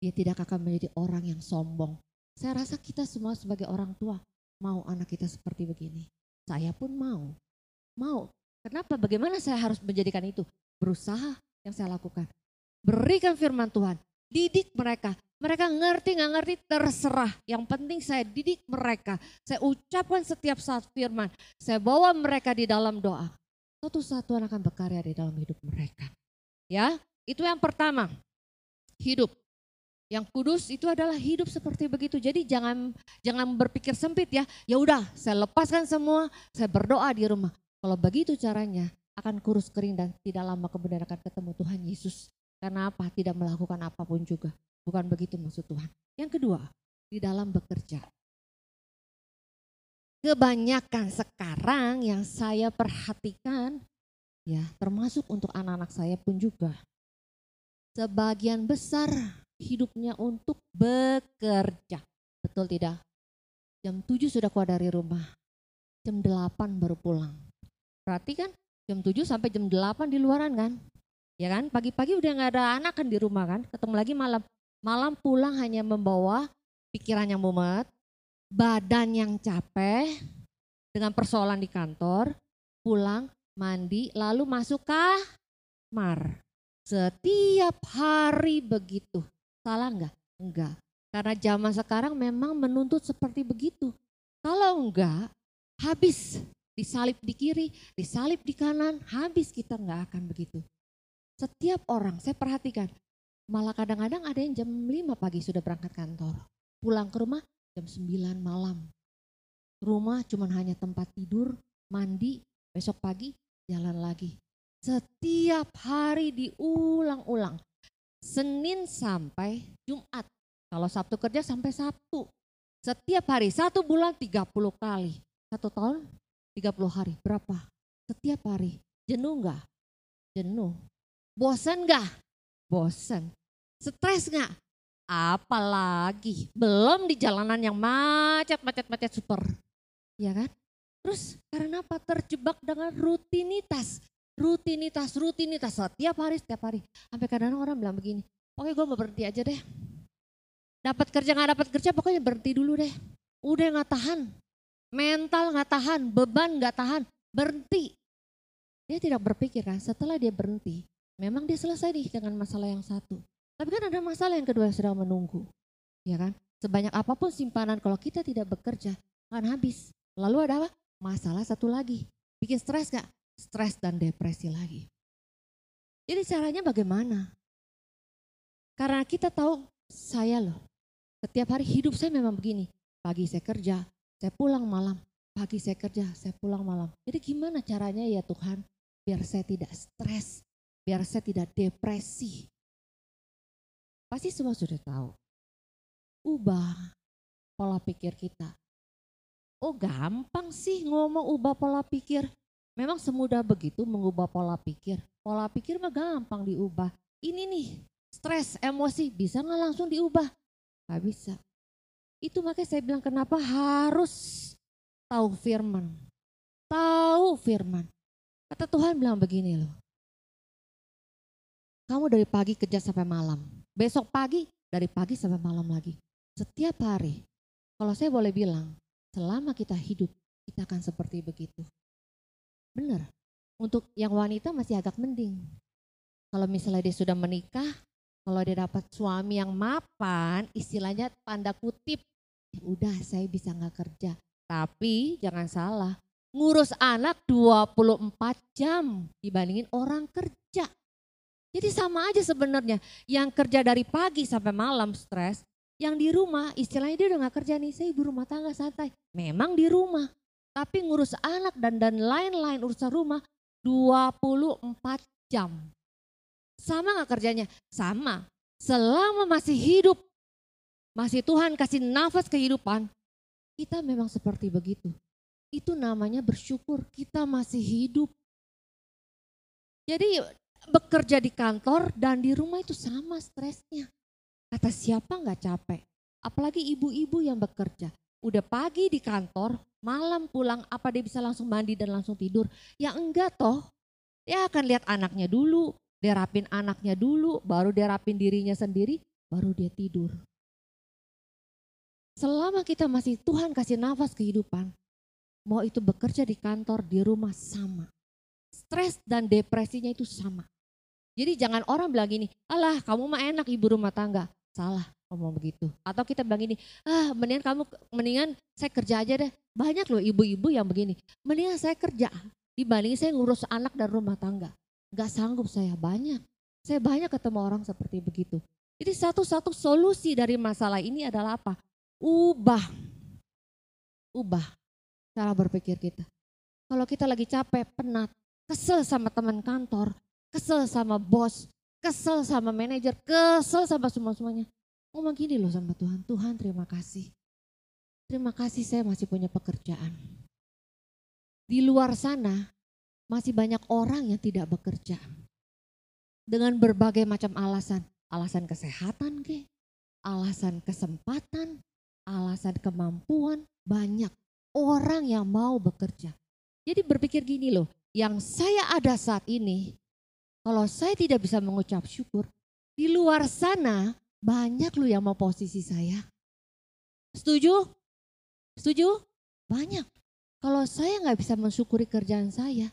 Dia tidak akan menjadi orang yang sombong. Saya rasa kita semua sebagai orang tua mau anak kita seperti begini. Saya pun mau. Mau. Kenapa? Bagaimana saya harus menjadikan itu? Berusaha yang saya lakukan. Berikan firman Tuhan. Didik mereka. Mereka ngerti nggak ngerti terserah. Yang penting saya didik mereka. Saya ucapkan setiap saat firman. Saya bawa mereka di dalam doa. Suatu saat Tuhan akan berkarya di dalam hidup mereka. Ya, itu yang pertama. Hidup. Yang kudus itu adalah hidup seperti begitu. Jadi jangan jangan berpikir sempit ya. Ya udah, saya lepaskan semua, saya berdoa di rumah. Kalau begitu caranya akan kurus kering dan tidak lama kemudian akan ketemu Tuhan Yesus. Karena apa? Tidak melakukan apa pun juga. Bukan begitu maksud Tuhan. Yang kedua, di dalam bekerja. Kebanyakan sekarang yang saya perhatikan, ya termasuk untuk anak-anak saya pun juga. Sebagian besar hidupnya untuk bekerja. Betul tidak? Jam 7 sudah keluar dari rumah. Jam 8 baru pulang Berarti kan jam 7 sampai jam 8 di luaran kan? Ya kan, pagi-pagi udah nggak ada anak kan di rumah kan, ketemu lagi malam. Malam pulang hanya membawa pikiran yang mumet, badan yang capek, dengan persoalan di kantor, pulang, mandi, lalu masuk kamar. Setiap hari begitu. Salah enggak? Enggak. Karena zaman sekarang memang menuntut seperti begitu. Kalau enggak, habis disalib di kiri, disalib di kanan, habis kita nggak akan begitu. Setiap orang, saya perhatikan, malah kadang-kadang ada yang jam 5 pagi sudah berangkat kantor. Pulang ke rumah jam 9 malam. Rumah cuma hanya tempat tidur, mandi, besok pagi jalan lagi. Setiap hari diulang-ulang. Senin sampai Jumat. Kalau Sabtu kerja sampai Sabtu. Setiap hari, satu bulan 30 kali. Satu tahun 30 hari, berapa? Setiap hari. Jenuh enggak? Jenuh. Bosan enggak? Bosan. Stres enggak? Apalagi belum di jalanan yang macet-macet-macet super. Ya kan? Terus karena apa? Terjebak dengan rutinitas. Rutinitas, rutinitas. Setiap hari, setiap hari. Sampai kadang orang bilang begini, oke gue mau berhenti aja deh. Dapat kerja nggak dapat kerja pokoknya berhenti dulu deh. Udah nggak tahan mental nggak tahan, beban nggak tahan, berhenti. Dia tidak berpikir kan setelah dia berhenti, memang dia selesai nih dengan masalah yang satu. Tapi kan ada masalah yang kedua yang sedang menunggu. Ya kan? Sebanyak apa pun simpanan kalau kita tidak bekerja akan habis. Lalu ada apa? Masalah satu lagi. Bikin stres gak? Stres dan depresi lagi. Jadi caranya bagaimana? Karena kita tahu saya loh, setiap hari hidup saya memang begini. Pagi saya kerja, saya pulang malam, pagi saya kerja, saya pulang malam. Jadi gimana caranya ya Tuhan? Biar saya tidak stres, biar saya tidak depresi. Pasti semua sudah tahu. Ubah pola pikir kita. Oh gampang sih ngomong ubah pola pikir. Memang semudah begitu mengubah pola pikir. Pola pikir mah gampang diubah. Ini nih, stres, emosi, bisa nggak langsung diubah? Gak bisa. Itu makanya saya bilang kenapa harus tahu firman. Tahu firman. Kata Tuhan bilang begini loh. Kamu dari pagi kerja sampai malam. Besok pagi dari pagi sampai malam lagi. Setiap hari. Kalau saya boleh bilang, selama kita hidup, kita akan seperti begitu. Benar. Untuk yang wanita masih agak mending. Kalau misalnya dia sudah menikah, kalau dia dapat suami yang mapan, istilahnya tanda kutip, ya udah saya bisa nggak kerja. Tapi jangan salah, ngurus anak 24 jam dibandingin orang kerja. Jadi sama aja sebenarnya, yang kerja dari pagi sampai malam stres, yang di rumah istilahnya dia udah gak kerja nih, saya ibu rumah tangga santai. Memang di rumah, tapi ngurus anak dan dan lain-lain urusan rumah 24 jam. Sama gak kerjanya? Sama. Selama masih hidup, masih Tuhan kasih nafas kehidupan, kita memang seperti begitu. Itu namanya bersyukur kita masih hidup. Jadi bekerja di kantor dan di rumah itu sama stresnya. Kata siapa nggak capek? Apalagi ibu-ibu yang bekerja. Udah pagi di kantor, malam pulang, apa dia bisa langsung mandi dan langsung tidur? Ya enggak toh. Dia akan lihat anaknya dulu, dia rapin anaknya dulu, baru dia rapin dirinya sendiri, baru dia tidur. Selama kita masih Tuhan kasih nafas kehidupan, Mau itu bekerja di kantor, di rumah sama. Stres dan depresinya itu sama. Jadi jangan orang bilang gini, alah kamu mah enak ibu rumah tangga. Salah ngomong begitu. Atau kita bilang gini, ah mendingan kamu, mendingan saya kerja aja deh. Banyak loh ibu-ibu yang begini, mendingan saya kerja dibanding saya ngurus anak dan rumah tangga. Gak sanggup saya banyak. Saya banyak ketemu orang seperti begitu. Jadi satu-satu solusi dari masalah ini adalah apa? Ubah. Ubah cara berpikir kita. Kalau kita lagi capek, penat, kesel sama teman kantor, kesel sama bos, kesel sama manajer, kesel sama semua-semuanya. Ngomong gini loh sama Tuhan, Tuhan terima kasih. Terima kasih saya masih punya pekerjaan. Di luar sana masih banyak orang yang tidak bekerja. Dengan berbagai macam alasan. Alasan kesehatan ke, alasan kesempatan, alasan kemampuan, banyak orang yang mau bekerja. Jadi berpikir gini loh, yang saya ada saat ini, kalau saya tidak bisa mengucap syukur, di luar sana banyak loh yang mau posisi saya. Setuju? Setuju? Banyak. Kalau saya nggak bisa mensyukuri kerjaan saya,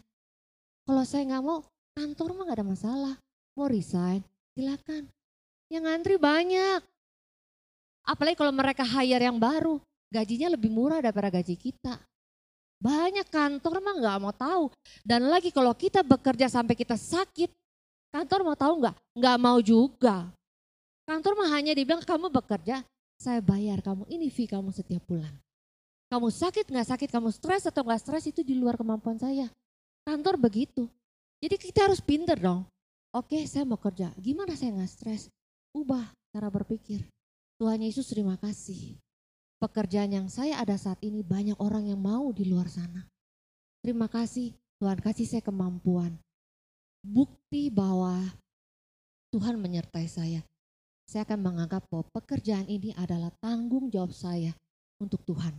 kalau saya nggak mau, kantor mah nggak ada masalah. Mau resign, silakan. Yang ngantri banyak. Apalagi kalau mereka hire yang baru gajinya lebih murah daripada gaji kita. Banyak kantor mah nggak mau tahu. Dan lagi kalau kita bekerja sampai kita sakit, kantor mau tahu nggak? Nggak mau juga. Kantor mah hanya dibilang kamu bekerja, saya bayar kamu, ini fee kamu setiap bulan. Kamu sakit nggak sakit, kamu stres atau nggak stres itu di luar kemampuan saya. Kantor begitu. Jadi kita harus pinter dong. Oke saya mau kerja, gimana saya nggak stres? Ubah cara berpikir. Tuhan Yesus terima kasih pekerjaan yang saya ada saat ini banyak orang yang mau di luar sana. Terima kasih Tuhan kasih saya kemampuan. Bukti bahwa Tuhan menyertai saya. Saya akan menganggap bahwa pekerjaan ini adalah tanggung jawab saya untuk Tuhan.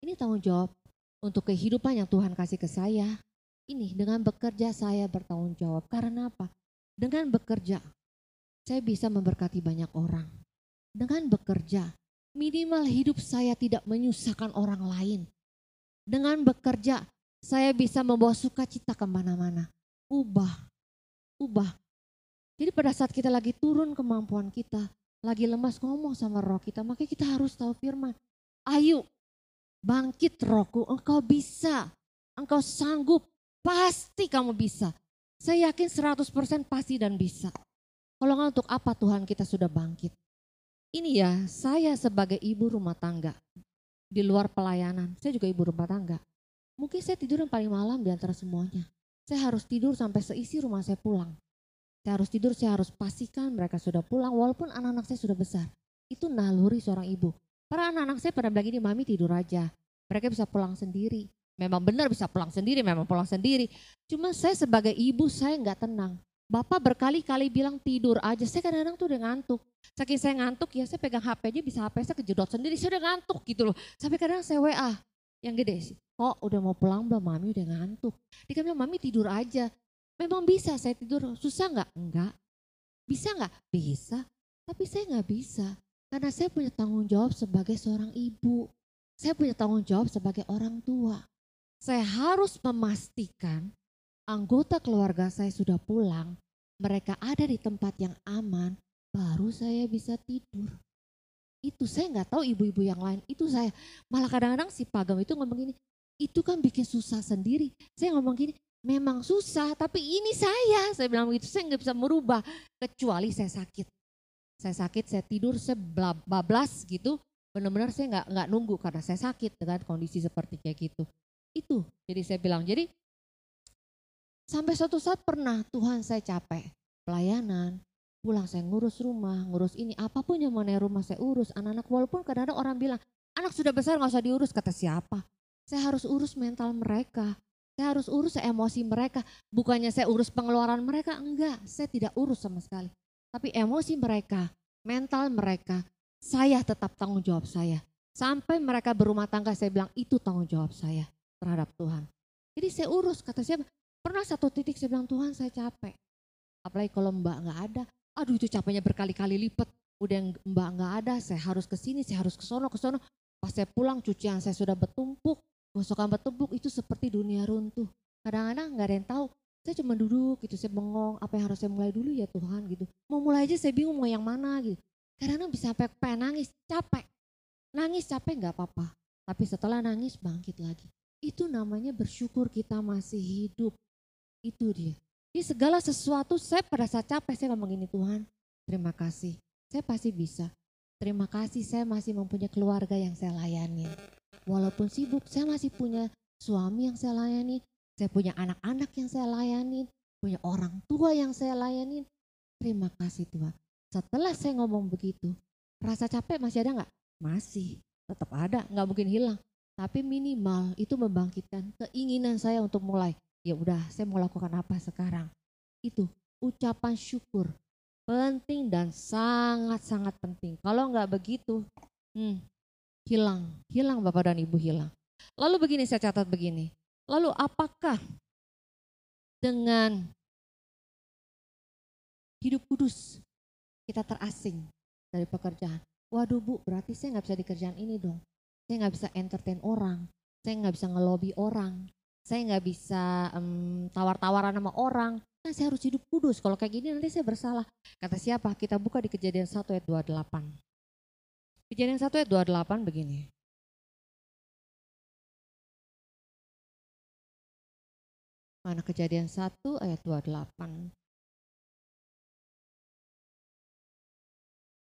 Ini tanggung jawab untuk kehidupan yang Tuhan kasih ke saya. Ini dengan bekerja saya bertanggung jawab. Karena apa? Dengan bekerja saya bisa memberkati banyak orang. Dengan bekerja minimal hidup saya tidak menyusahkan orang lain. Dengan bekerja, saya bisa membawa sukacita ke mana-mana. Ubah, ubah. Jadi pada saat kita lagi turun kemampuan kita, lagi lemas ngomong sama roh kita, maka kita harus tahu firman. Ayo, bangkit rohku, engkau bisa, engkau sanggup, pasti kamu bisa. Saya yakin 100% pasti dan bisa. Kalau untuk apa Tuhan kita sudah bangkit? Ini ya saya sebagai ibu rumah tangga di luar pelayanan, saya juga ibu rumah tangga. Mungkin saya tidur yang paling malam di antara semuanya. Saya harus tidur sampai seisi rumah saya pulang. Saya harus tidur, saya harus pastikan mereka sudah pulang walaupun anak-anak saya sudah besar. Itu naluri seorang ibu. Para anak-anak saya pada bilang ini, mami tidur aja. Mereka bisa pulang sendiri. Memang benar bisa pulang sendiri, memang pulang sendiri. Cuma saya sebagai ibu saya nggak tenang. Bapak berkali-kali bilang tidur aja. Saya kadang-kadang tuh udah ngantuk. Saking saya ngantuk ya saya pegang HP aja bisa HP saya kejedot sendiri. Saya udah ngantuk gitu loh. Sampai kadang saya WA yang gede sih. Kok udah mau pulang belum mami udah ngantuk. Dia bilang mami tidur aja. Memang bisa saya tidur. Susah nggak? Enggak. Bisa nggak? Bisa. Tapi saya nggak bisa. Karena saya punya tanggung jawab sebagai seorang ibu. Saya punya tanggung jawab sebagai orang tua. Saya harus memastikan anggota keluarga saya sudah pulang, mereka ada di tempat yang aman, baru saya bisa tidur. itu saya nggak tahu ibu-ibu yang lain. Itu saya malah kadang-kadang si pagam itu ngomong gini itu kan bikin susah sendiri. Saya ngomong gini memang susah tapi ini saya. Saya bilang begitu saya nggak bisa merubah kecuali saya sakit. Saya sakit saya tidur saya bablas gitu. Benar-benar saya nggak nggak nunggu karena saya sakit dengan kondisi seperti kayak gitu. Itu jadi saya bilang. Jadi sampai suatu saat pernah Tuhan saya capek pelayanan pulang saya ngurus rumah, ngurus ini, apa pun yang mengenai rumah saya urus, anak-anak walaupun kadang-kadang orang bilang, anak sudah besar nggak usah diurus, kata siapa? Saya harus urus mental mereka, saya harus urus emosi mereka, bukannya saya urus pengeluaran mereka, enggak, saya tidak urus sama sekali. Tapi emosi mereka, mental mereka, saya tetap tanggung jawab saya. Sampai mereka berumah tangga, saya bilang itu tanggung jawab saya terhadap Tuhan. Jadi saya urus, kata siapa? Pernah satu titik saya bilang, Tuhan saya capek. Apalagi kalau mbak nggak ada, Aduh itu capeknya berkali-kali lipat. Udah mbak nggak ada, saya harus ke sini, saya harus ke sono, ke sono. Pas saya pulang cucian saya sudah bertumpuk, gosokan bertumpuk itu seperti dunia runtuh. Kadang-kadang nggak ada yang tahu. Saya cuma duduk gitu, saya bengong, apa yang harus saya mulai dulu ya Tuhan gitu. Mau mulai aja saya bingung mau yang mana gitu. Kadang-kadang bisa sampai pengen nangis, capek. Nangis capek nggak apa-apa. Tapi setelah nangis bangkit lagi. Itu namanya bersyukur kita masih hidup. Itu dia. Di segala sesuatu saya saat capek saya ngomong gini Tuhan terima kasih saya pasti bisa. Terima kasih saya masih mempunyai keluarga yang saya layani. Walaupun sibuk saya masih punya suami yang saya layani. Saya punya anak-anak yang saya layani. Punya orang tua yang saya layani. Terima kasih Tuhan. Setelah saya ngomong begitu, rasa capek masih ada nggak? Masih, tetap ada, nggak mungkin hilang. Tapi minimal itu membangkitkan keinginan saya untuk mulai ya udah saya mau lakukan apa sekarang. Itu ucapan syukur penting dan sangat-sangat penting. Kalau nggak begitu, hmm, hilang, hilang Bapak dan Ibu hilang. Lalu begini saya catat begini. Lalu apakah dengan hidup kudus kita terasing dari pekerjaan? Waduh bu, berarti saya nggak bisa di kerjaan ini dong. Saya nggak bisa entertain orang, saya nggak bisa ngelobi orang, saya nggak bisa um, tawar-tawaran sama orang. Nah, saya harus hidup kudus. Kalau kayak gini nanti saya bersalah. Kata siapa? Kita buka di kejadian 1 ayat 28. Kejadian 1 ayat 28 begini. Mana kejadian 1 ayat 28.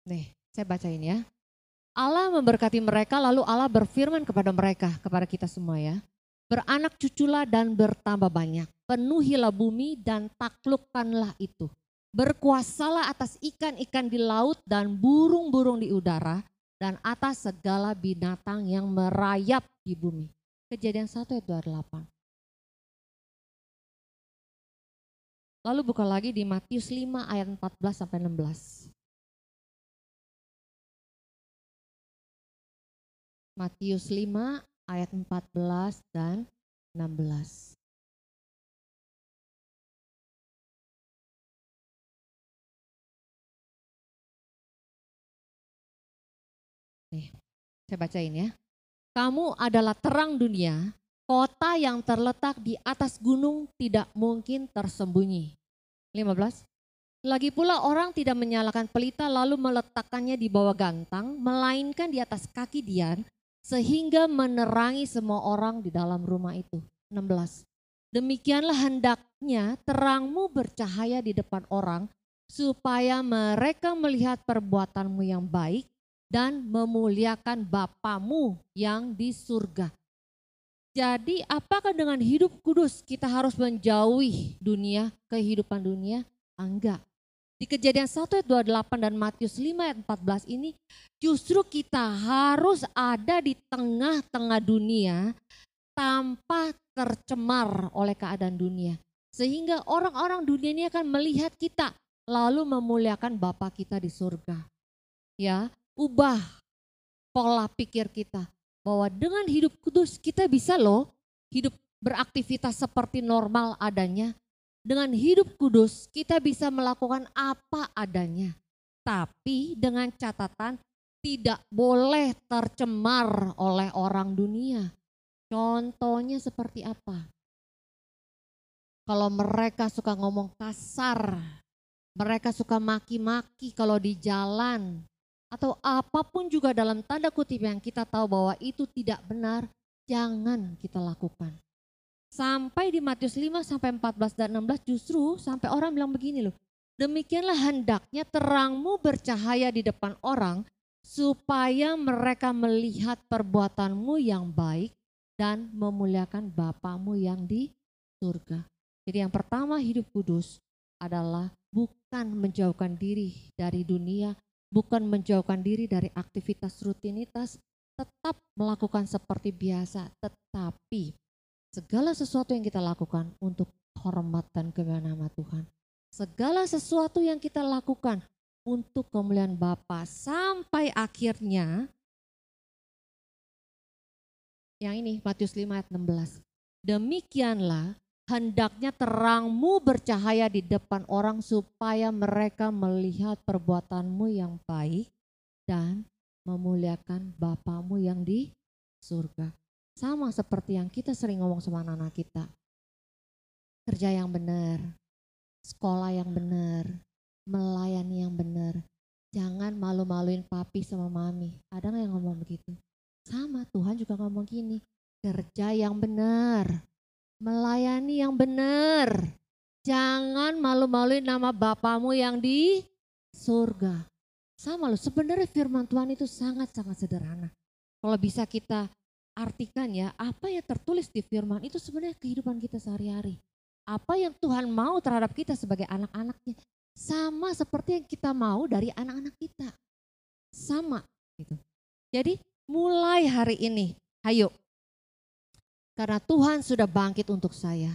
Nih, saya bacain ya. Allah memberkati mereka lalu Allah berfirman kepada mereka, kepada kita semua ya. Beranak cuculah dan bertambah banyak. Penuhilah bumi dan taklukkanlah itu. Berkuasalah atas ikan-ikan di laut dan burung-burung di udara dan atas segala binatang yang merayap di bumi. Kejadian 1 ayat 28. Lalu buka lagi di Matius 5 ayat 14 sampai 16. Matius 5 ayat 14 dan 16. Nih, saya bacain ya. Kamu adalah terang dunia, kota yang terletak di atas gunung tidak mungkin tersembunyi. 15. Lagi pula orang tidak menyalakan pelita lalu meletakkannya di bawah gantang, melainkan di atas kaki Dian sehingga menerangi semua orang di dalam rumah itu. 16. Demikianlah hendaknya terangmu bercahaya di depan orang supaya mereka melihat perbuatanmu yang baik dan memuliakan Bapamu yang di surga. Jadi apakah dengan hidup kudus kita harus menjauhi dunia, kehidupan dunia? Enggak. Di kejadian 1 ayat 28 dan Matius 5 ayat 14 ini justru kita harus ada di tengah-tengah dunia tanpa tercemar oleh keadaan dunia. Sehingga orang-orang dunia ini akan melihat kita lalu memuliakan Bapa kita di surga. Ya, ubah pola pikir kita bahwa dengan hidup kudus kita bisa loh hidup beraktivitas seperti normal adanya dengan hidup kudus kita bisa melakukan apa adanya. Tapi dengan catatan tidak boleh tercemar oleh orang dunia. Contohnya seperti apa? Kalau mereka suka ngomong kasar, mereka suka maki-maki kalau di jalan, atau apa pun juga dalam tanda kutip yang kita tahu bahwa itu tidak benar, jangan kita lakukan. Sampai di Matius 5 sampai 14 dan 16 justru sampai orang bilang begini loh. Demikianlah hendaknya terangmu bercahaya di depan orang supaya mereka melihat perbuatanmu yang baik dan memuliakan Bapamu yang di surga. Jadi yang pertama hidup kudus adalah bukan menjauhkan diri dari dunia, bukan menjauhkan diri dari aktivitas rutinitas, tetap melakukan seperti biasa, tetapi segala sesuatu yang kita lakukan untuk hormat dan kemuliaan nama Tuhan. Segala sesuatu yang kita lakukan untuk kemuliaan Bapa sampai akhirnya yang ini Matius 5 ayat 16. Demikianlah hendaknya terangmu bercahaya di depan orang supaya mereka melihat perbuatanmu yang baik dan memuliakan Bapamu yang di surga. Sama seperti yang kita sering ngomong sama anak-anak kita. Kerja yang benar, sekolah yang benar, melayani yang benar. Jangan malu-maluin papi sama mami. Ada nggak yang ngomong begitu? Sama Tuhan juga ngomong gini, kerja yang benar, melayani yang benar. Jangan malu-maluin nama Bapamu yang di surga. Sama loh, sebenarnya firman Tuhan itu sangat-sangat sederhana. Kalau bisa kita artikan ya, apa yang tertulis di firman itu sebenarnya kehidupan kita sehari-hari. Apa yang Tuhan mau terhadap kita sebagai anak-anaknya. Sama seperti yang kita mau dari anak-anak kita. Sama gitu. Jadi mulai hari ini, ayo karena Tuhan sudah bangkit untuk saya.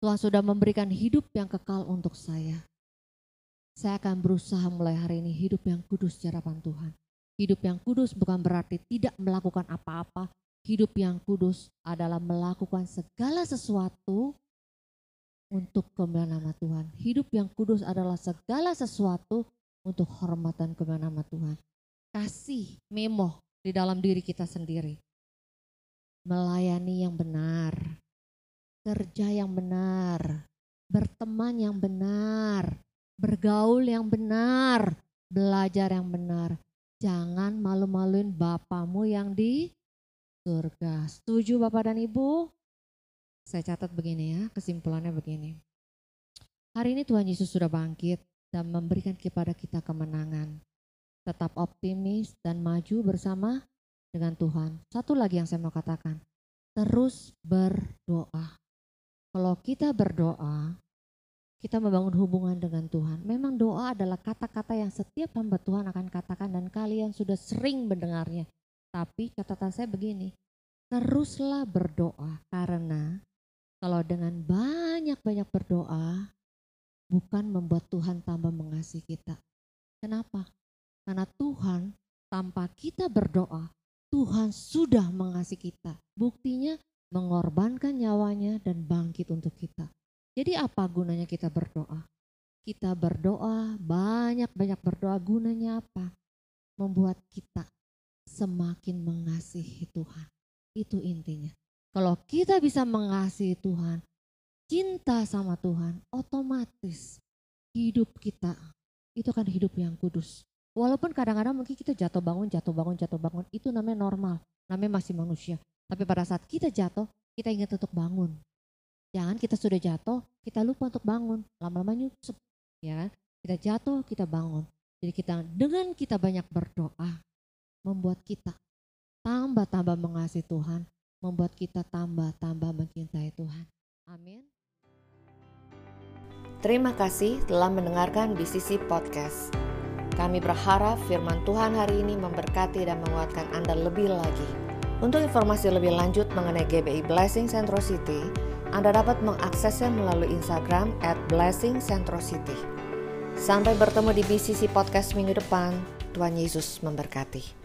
Tuhan sudah memberikan hidup yang kekal untuk saya. Saya akan berusaha mulai hari ini hidup yang kudus di hadapan Tuhan. Hidup yang kudus bukan berarti tidak melakukan apa-apa. Hidup yang kudus adalah melakukan segala sesuatu untuk kemuliaan nama Tuhan. Hidup yang kudus adalah segala sesuatu untuk hormat dan kemuliaan nama Tuhan. Kasih memoh di dalam diri kita sendiri melayani yang benar, kerja yang benar, berteman yang benar, bergaul yang benar, belajar yang benar. Jangan malu-maluin bapamu yang di surga. Setuju Bapak dan Ibu? Saya catat begini ya, kesimpulannya begini. Hari ini Tuhan Yesus sudah bangkit dan memberikan kepada kita kemenangan. Tetap optimis dan maju bersama dengan Tuhan. Satu lagi yang saya mau katakan, terus berdoa. Kalau kita berdoa, kita membangun hubungan dengan Tuhan. Memang doa adalah kata-kata yang setiap hamba Tuhan akan katakan dan kalian sudah sering mendengarnya. Tapi catatan saya begini, teruslah berdoa karena kalau dengan banyak-banyak berdoa bukan membuat Tuhan tambah mengasihi kita. Kenapa? Karena Tuhan tanpa kita berdoa Tuhan sudah mengasihi kita. Buktinya mengorbankan nyawanya dan bangkit untuk kita. Jadi apa gunanya kita berdoa? Kita berdoa, banyak-banyak berdoa gunanya apa? Membuat kita semakin mengasihi Tuhan. Itu intinya. Kalau kita bisa mengasihi Tuhan, cinta sama Tuhan, otomatis hidup kita itu kan hidup yang kudus. Walaupun kadang-kadang mungkin kita jatuh bangun, jatuh bangun, jatuh bangun, itu namanya normal, namanya masih manusia. Tapi pada saat kita jatuh, kita ingat untuk bangun. Jangan kita sudah jatuh, kita lupa untuk bangun, lama-lama nyusup, ya kan? Kita jatuh, kita bangun. Jadi kita dengan kita banyak berdoa, membuat kita tambah-tambah mengasihi Tuhan, membuat kita tambah-tambah mencintai Tuhan. Amin. Terima kasih telah mendengarkan BCC Podcast. Kami berharap firman Tuhan hari ini memberkati dan menguatkan Anda lebih lagi. Untuk informasi lebih lanjut mengenai GBI Blessing Centro City, Anda dapat mengaksesnya melalui Instagram at Blessing Centro City. Sampai bertemu di BCC Podcast minggu depan. Tuhan Yesus memberkati.